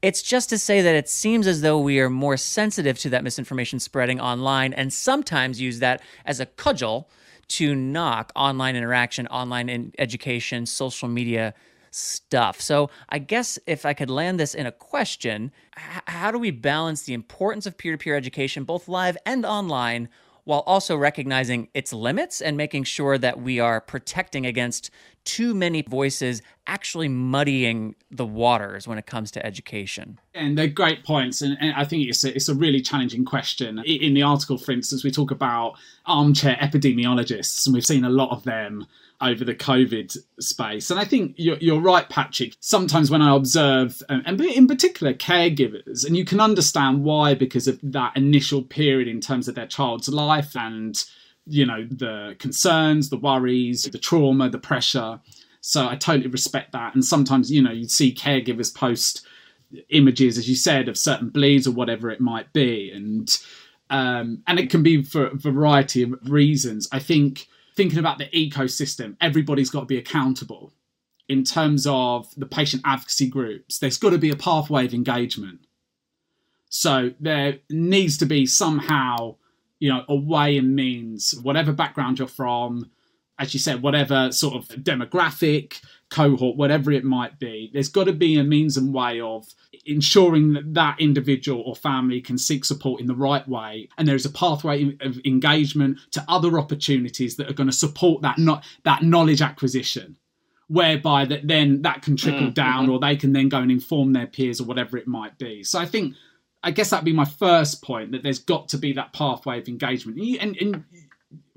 It's just to say that it seems as though we are more sensitive to that misinformation spreading online and sometimes use that as a cudgel to knock online interaction, online in education, social media stuff. So, I guess if I could land this in a question, h- how do we balance the importance of peer to peer education, both live and online, while also recognizing its limits and making sure that we are protecting against too many voices actually muddying the waters when it comes to education. And they're great points. And, and I think it's a, it's a really challenging question. In the article, for instance, we talk about armchair epidemiologists, and we've seen a lot of them over the COVID space. And I think you're, you're right, Patrick. Sometimes when I observe, um, and in particular caregivers, and you can understand why because of that initial period in terms of their child's life and, you know, the concerns, the worries, the trauma, the pressure. So I totally respect that. And sometimes, you know, you see caregivers post images, as you said, of certain bleeds or whatever it might be. And, um, and it can be for a variety of reasons. I think thinking about the ecosystem, everybody's got to be accountable in terms of the patient advocacy groups. There's got to be a pathway of engagement. So there needs to be somehow, you know, a way and means, whatever background you're from, as you said, whatever sort of demographic, cohort, whatever it might be, there's got to be a means and way of ensuring that that individual or family can seek support in the right way. And there's a pathway of engagement to other opportunities that are going to support that, not, that knowledge acquisition. Whereby that then that can trickle mm, down, mm-hmm. or they can then go and inform their peers, or whatever it might be. So I think, I guess that'd be my first point that there's got to be that pathway of engagement. And, and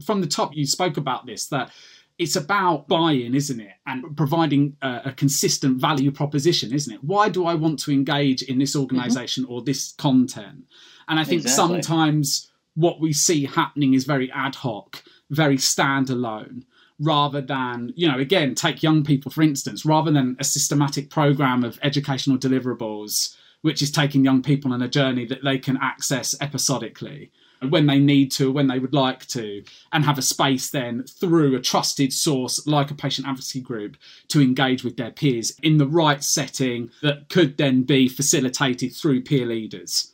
from the top, you spoke about this that it's about buy-in, isn't it? And providing a, a, consistent value proposition, isn't it? Why do I want to engage in this organization mm-hmm. or this content? And I think exactly. sometimes what we see happening is very ad hoc, very standalone, rather than, you know, again, take young people, for instance, rather than a systematic program of educational deliverables, which is taking young people on a journey that they can access episodically when they need to, when they would like to, and have a space then through a trusted source like a patient advocacy group to engage with their peers in the right setting that could then be facilitated through peer leaders.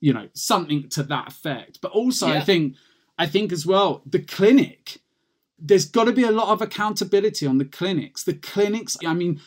You know, something to that effect. But also, I think, I think as well, the clinic. There's got to be a lot of accountability on the clinics. The clinics, I mean,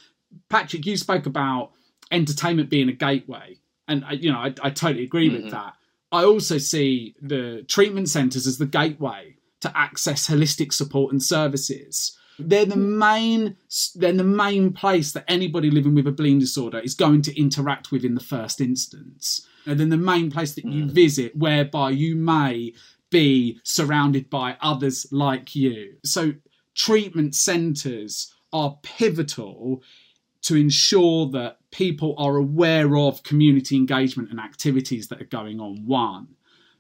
Patrick, you spoke about entertainment being a gateway, and uh, you know, I, I totally agree with mm-hmm. that. I also see the treatment centres as the gateway to access holistic support and services. They're the main, they're the main place that anybody living with a bleeding disorder is going to interact with in the first instance. And then the main place that you hmm. visit, whereby you may be surrounded by others like you. So treatment centres are pivotal to ensure that people are aware of community engagement and activities that are going on, one.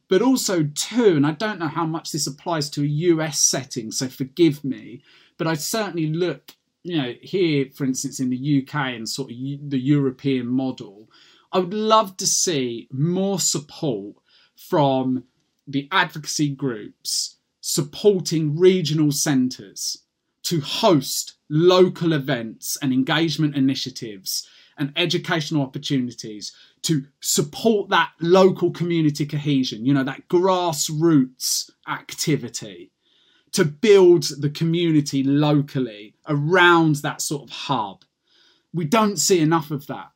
But also, two, and I don't know how much this applies to a US setting, so forgive me, but I certainly look, you know, here, for instance, in the UK and sort of the European model, I would love to see more support from the advocacy groups supporting regional centres to host local events and engagement initiatives and educational opportunities to support that local community cohesion, you know, that grassroots activity to build the community locally around that sort of hub. We don't see enough of that.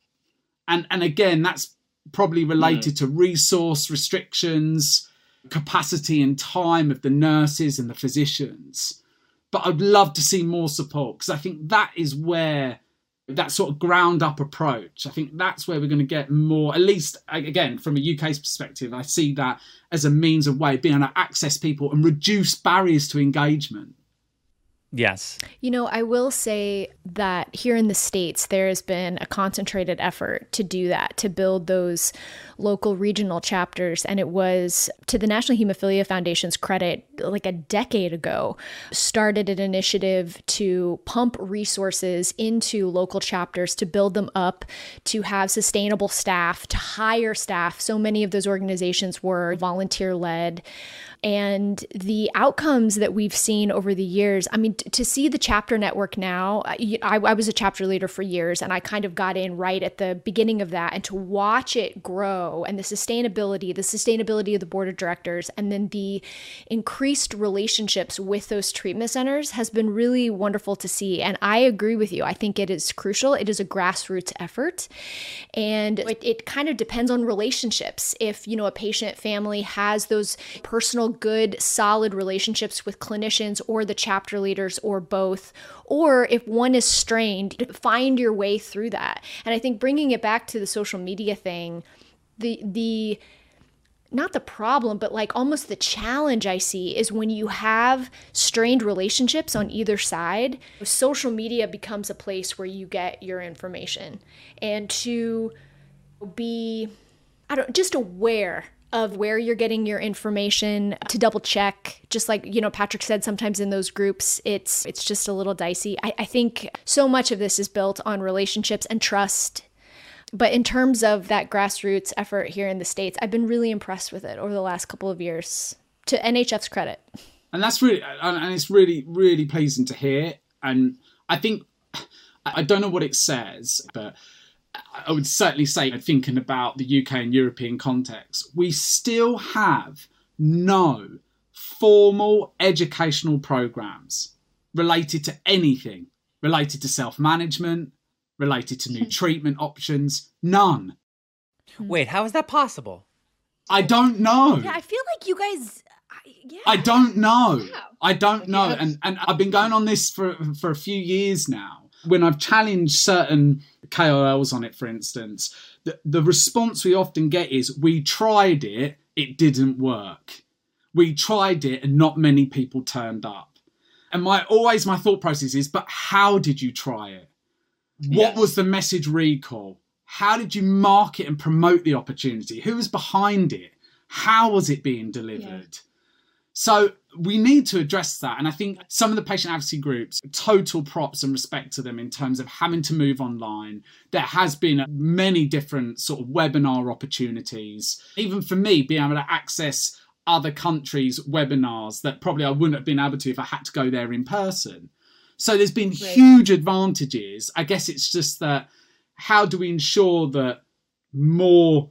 And and again, that's probably related mm. to resource restrictions, capacity and time of the nurses and the physicians but I'd love to see more support because I think that is where that sort of ground up approach. I think that's where we're going to get more, at least again from a UK's perspective. I see that as a means of way of being able to access people and reduce barriers to engagement. Yes. You know, I will say that here in the States, there has been a concentrated effort to do that, to build those local regional chapters. And it was to the National Hemophilia Foundation's credit, like a decade ago, started an initiative to pump resources into local chapters, to build them up, to have sustainable staff, to hire staff. So many of those organizations were volunteer led and the outcomes that we've seen over the years i mean t- to see the chapter network now uh, I, I was a chapter leader for years and i kind of got in right at the beginning of that and to watch it grow and the sustainability the sustainability of the board of directors and then the increased relationships with those treatment centers has been really wonderful to see and i agree with you. I think it is crucial. It is a grassroots effort and it, it kind of depends on relationships. If you know a patient family has those personal good solid relationships with clinicians or the chapter leaders or both or if one is strained find your way through that and i think bringing it back to the social media thing the the not the problem, but like almost the challenge I see is when you have strained relationships on either side, social media becomes a place where you get your information. And to be, I don't, just aware of where you're getting your information to double check. Just like you know patrick said sometimes in those groups it's it's just a little dicey. I, I think so much of this is built on relationships and trust. But in terms of that grassroots effort here in the states i've been really impressed with it over the last couple of years to nhf's credit. And that's really and it's really really pleasing to hear. And i think i don't know what it says but i would certainly say thinking about the uk and european context we still have no formal educational programs related to anything related to self-management related to new hmm. treatment options none hmm. Wait, how is that possible? i don't know yeah i feel like you guys I, yeah I don't know. Yeah. I don't know. Yes. And and I've been going on this for for a few years now. When I've challenged certain KOLs on it, for instance, the, the response we often get is we tried it, it didn't work. We tried it and not many people turned up. And my always my thought process is, but how did you try it? What Yes. was the message recall? How did you market and promote the opportunity? Who was behind it? How was it being delivered? So we need to address that. And I think some of the patient advocacy groups, total props and respect to them in terms of having to move online. There has been many different sort of webinar opportunities. Even for me, being able to access other countries' webinars that probably I wouldn't have been able to if I had to go there in person. So there's been huge advantages. I guess it's just that how do we ensure that more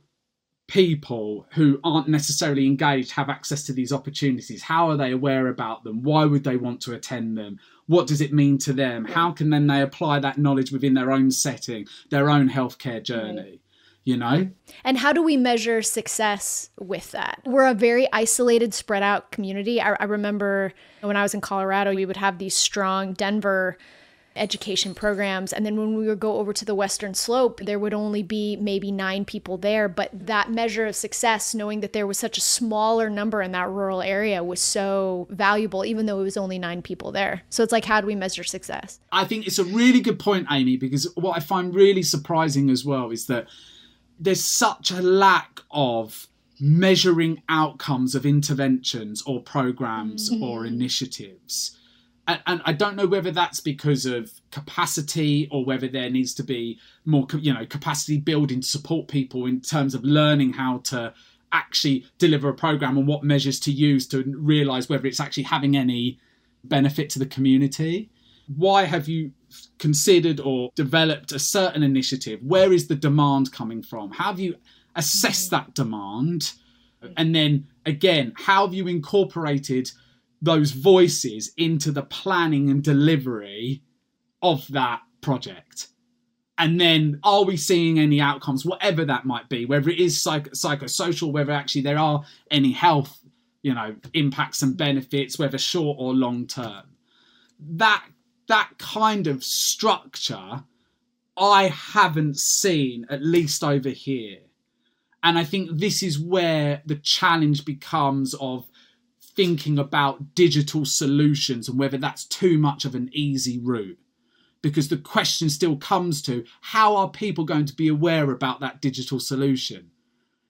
people who aren't necessarily engaged have access to these opportunities? How are they aware about them? Why would they want to attend them? What does it mean to them? How can then they apply that knowledge within their own setting, their own healthcare journey? You know? And how do we measure success with that? We're a very isolated, spread out community. I, I remember when I was in Colorado, we would have these strong Denver education programs. And then when we would go over to the Western Slope, there would only be maybe nine people there. But that measure of success, knowing that there was such a smaller number in that rural area, was so valuable, even though it was only nine people there. So it's like, how do we measure success? I think it's a really good point, Amy, because what I find really surprising as well is that there's such a lack of measuring outcomes of interventions or programs mm-hmm. or initiatives. And, and I don't know whether that's because of capacity or whether there needs to be more, you know, capacity building to support people in terms of learning how to actually deliver a program and what measures to use to realize whether it's actually having any benefit to the community. Why have you considered or developed a certain initiative? Where is the demand coming from? How have you assessed that demand? And then again, how have you incorporated those voices into the planning and delivery of that project? And then, are we seeing any outcomes, whatever that might be, whether it is psych- psychosocial, whether actually there are any health, you know, impacts and benefits, whether short or long term? That that kind of structure, I haven't seen, at least over here. And I think this is where the challenge becomes of thinking about digital solutions and whether that's too much of an easy route. Because the question still comes to how are people going to be aware about that digital solution?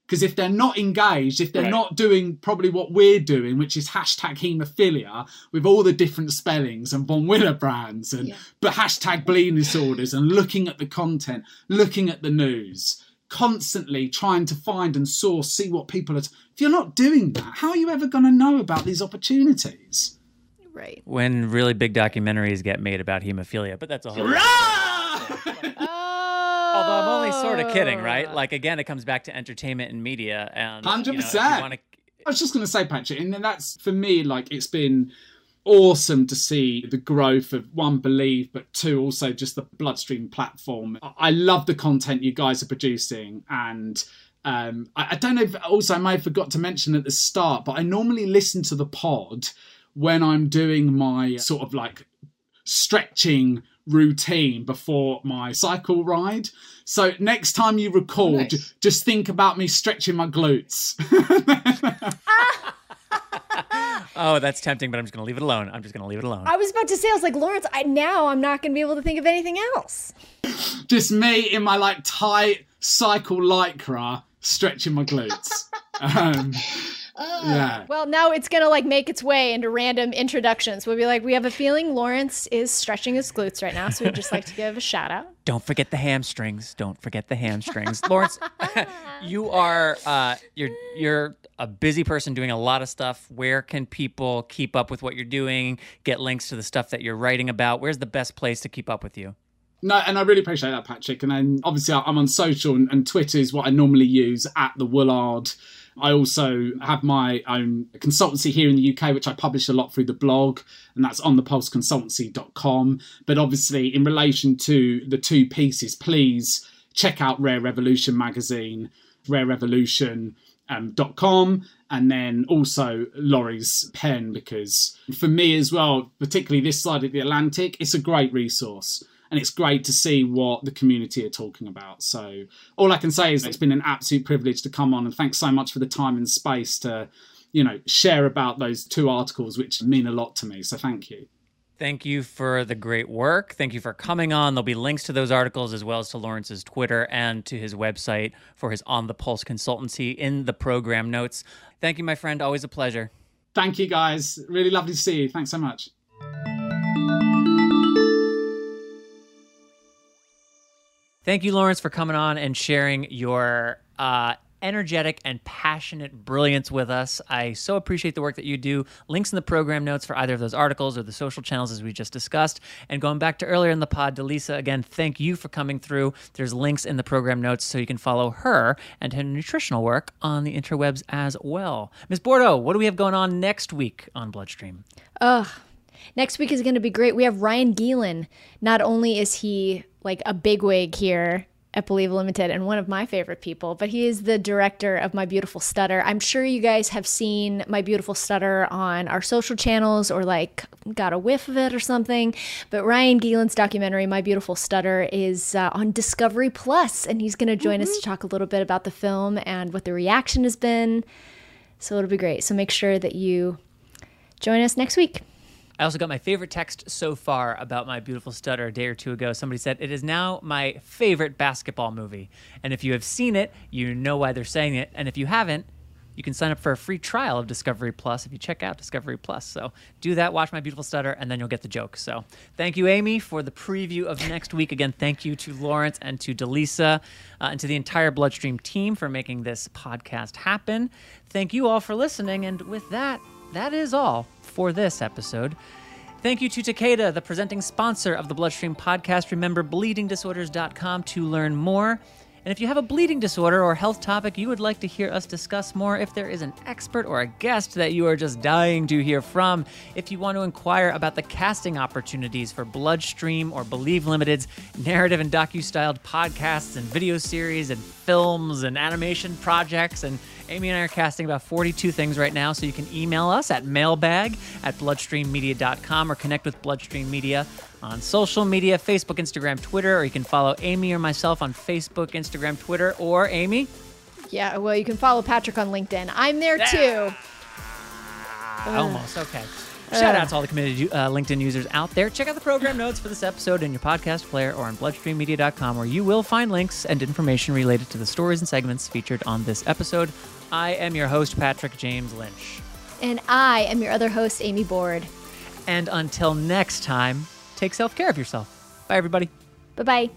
Because if they're not engaged, if they're Right. not doing probably what we're doing, which is hashtag haemophilia with all the different spellings and Von Willebrands and but hashtag bleeding disorders and looking at the content, looking at the news, constantly trying to find and source, see what people are. T- if you're not doing that, how are you ever going to know about these opportunities? Right. When really big documentaries get made about hemophilia, but that's a whole. Although I'm only sort of kidding, right? Oh. Like again, it comes back to entertainment and media, and you know, 100%. I was just going to say, Patrick, and then that's for me, like, it's been awesome to see the growth of one, Believe, but two, also just the Bloodstream platform. I- love the content you guys are producing, and um, I, I don't know if also I may have forgot to mention at the start, but I normally listen to the pod when I'm doing my sort of like stretching routine before my cycle ride. So next time you record, nice. just think about me stretching my glutes. oh, that's tempting, but I'm just gonna leave it alone. I'm just gonna leave it alone. I was about to say, I was like, Laurence, I now I'm not going to be able to think of anything else. just me in my like tight cycle lycra stretching my glutes. um, yeah. Well, now it's going to like make its way into random introductions. We'll be like, we have a feeling Laurence is stretching his glutes right now, so we'd just like to give a shout out. Don't forget the hamstrings. Don't forget the hamstrings, Laurence. you are uh, you're you're a busy person doing a lot of stuff. Where can people keep up with what you're doing? Get links to the stuff that you're writing about. Where's the best place to keep up with you? No, and I really appreciate that, Patrick. And then obviously I'm on social, and, and Twitter is what I normally use at the Woollard. I also have my own consultancy here in the UK, which I publish a lot through the blog, and that's on thepulseconsultancy.com. But obviously, in relation to the two pieces, please check out Rare Revolution magazine, rarerevolution.com, um, and then also Laurie's PEN, because for me as well, particularly this side of the Atlantic, it's a great resource and it's great to see what the community are talking about. So all I can say is it's been an absolute privilege to come on, and thanks so much for the time and space to, you know, share about those two articles, which mean a lot to me. So thank you. Thank you for the great work. Thank you for coming on. There'll be links to those articles as well as to Laurence's Twitter and to his website for his On the Pulse consultancy in the program notes. Thank you, my friend. Always a pleasure. Thank you guys. Really lovely to see you. Thanks so much. Thank you, Laurence, for coming on and sharing your uh, energetic and passionate brilliance with us. I so appreciate the work that you do. Links in the program notes for either of those articles or the social channels as we just discussed. And going back to earlier in the pod, Delisa, again, thank you for coming through. There's links in the program notes so you can follow her and her nutritional work on the interwebs as well. Ms. Bordeaux, what do we have going on next week on Bloodstream? Ugh. Next week is going to be great. We have Ryan Gielen. Not only is he like a bigwig here at Believe Limited and one of my favorite people, but he is the director of My Beautiful Stutter. I'm sure you guys have seen My Beautiful Stutter on our social channels or like got a whiff of it or something. But Ryan Gielen's documentary, My Beautiful Stutter, is uh, on Discovery Plus, and he's going to join us to talk a little bit about the film and what the reaction has been. So it'll be great. So make sure that you join us next week. I also got my favorite text so far about my beautiful stutter a day or two ago. Somebody said it is now my favorite basketball movie. And if you have seen it, you know why they're saying it. And if you haven't, you can sign up for a free trial of Discovery Plus if you check out Discovery Plus. So do that, watch my beautiful stutter, and then you'll get the joke. So thank you, Amy, for the preview of next week. Again, thank you to Laurence and to Delisa uh, and to the entire Bloodstream team for making this podcast happen. Thank you all for listening. And with that, that is all for this episode. Thank you to Takeda, the presenting sponsor of the Bloodstream podcast. Remember bleedingdisorders.com to learn more. And if you have a bleeding disorder or health topic you would like to hear us discuss more, if there is an expert or a guest that you are just dying to hear from, if you want to inquire about the casting opportunities for Bloodstream or Believe Limited's narrative and docu-styled podcasts and video series and films and animation projects and Amy and I are casting about 42 things right now, so you can email us at mailbag at bloodstreammedia.com or connect with Bloodstream Media on social media Facebook, Instagram, Twitter, or you can follow Amy or myself on Facebook, Instagram, Twitter, or Amy. Yeah, well, you can follow Patrick on LinkedIn. I'm there too. Almost. Okay. Shout out to all the committed uh, LinkedIn users out there. Check out the program notes for this episode in your podcast player or on bloodstreammedia.com, where you will find links and information related to the stories and segments featured on this episode. I am your host, Patrick James Lynch. And I am your other host, Amy Board. And until next time, take self care of yourself. Bye, everybody. Bye bye.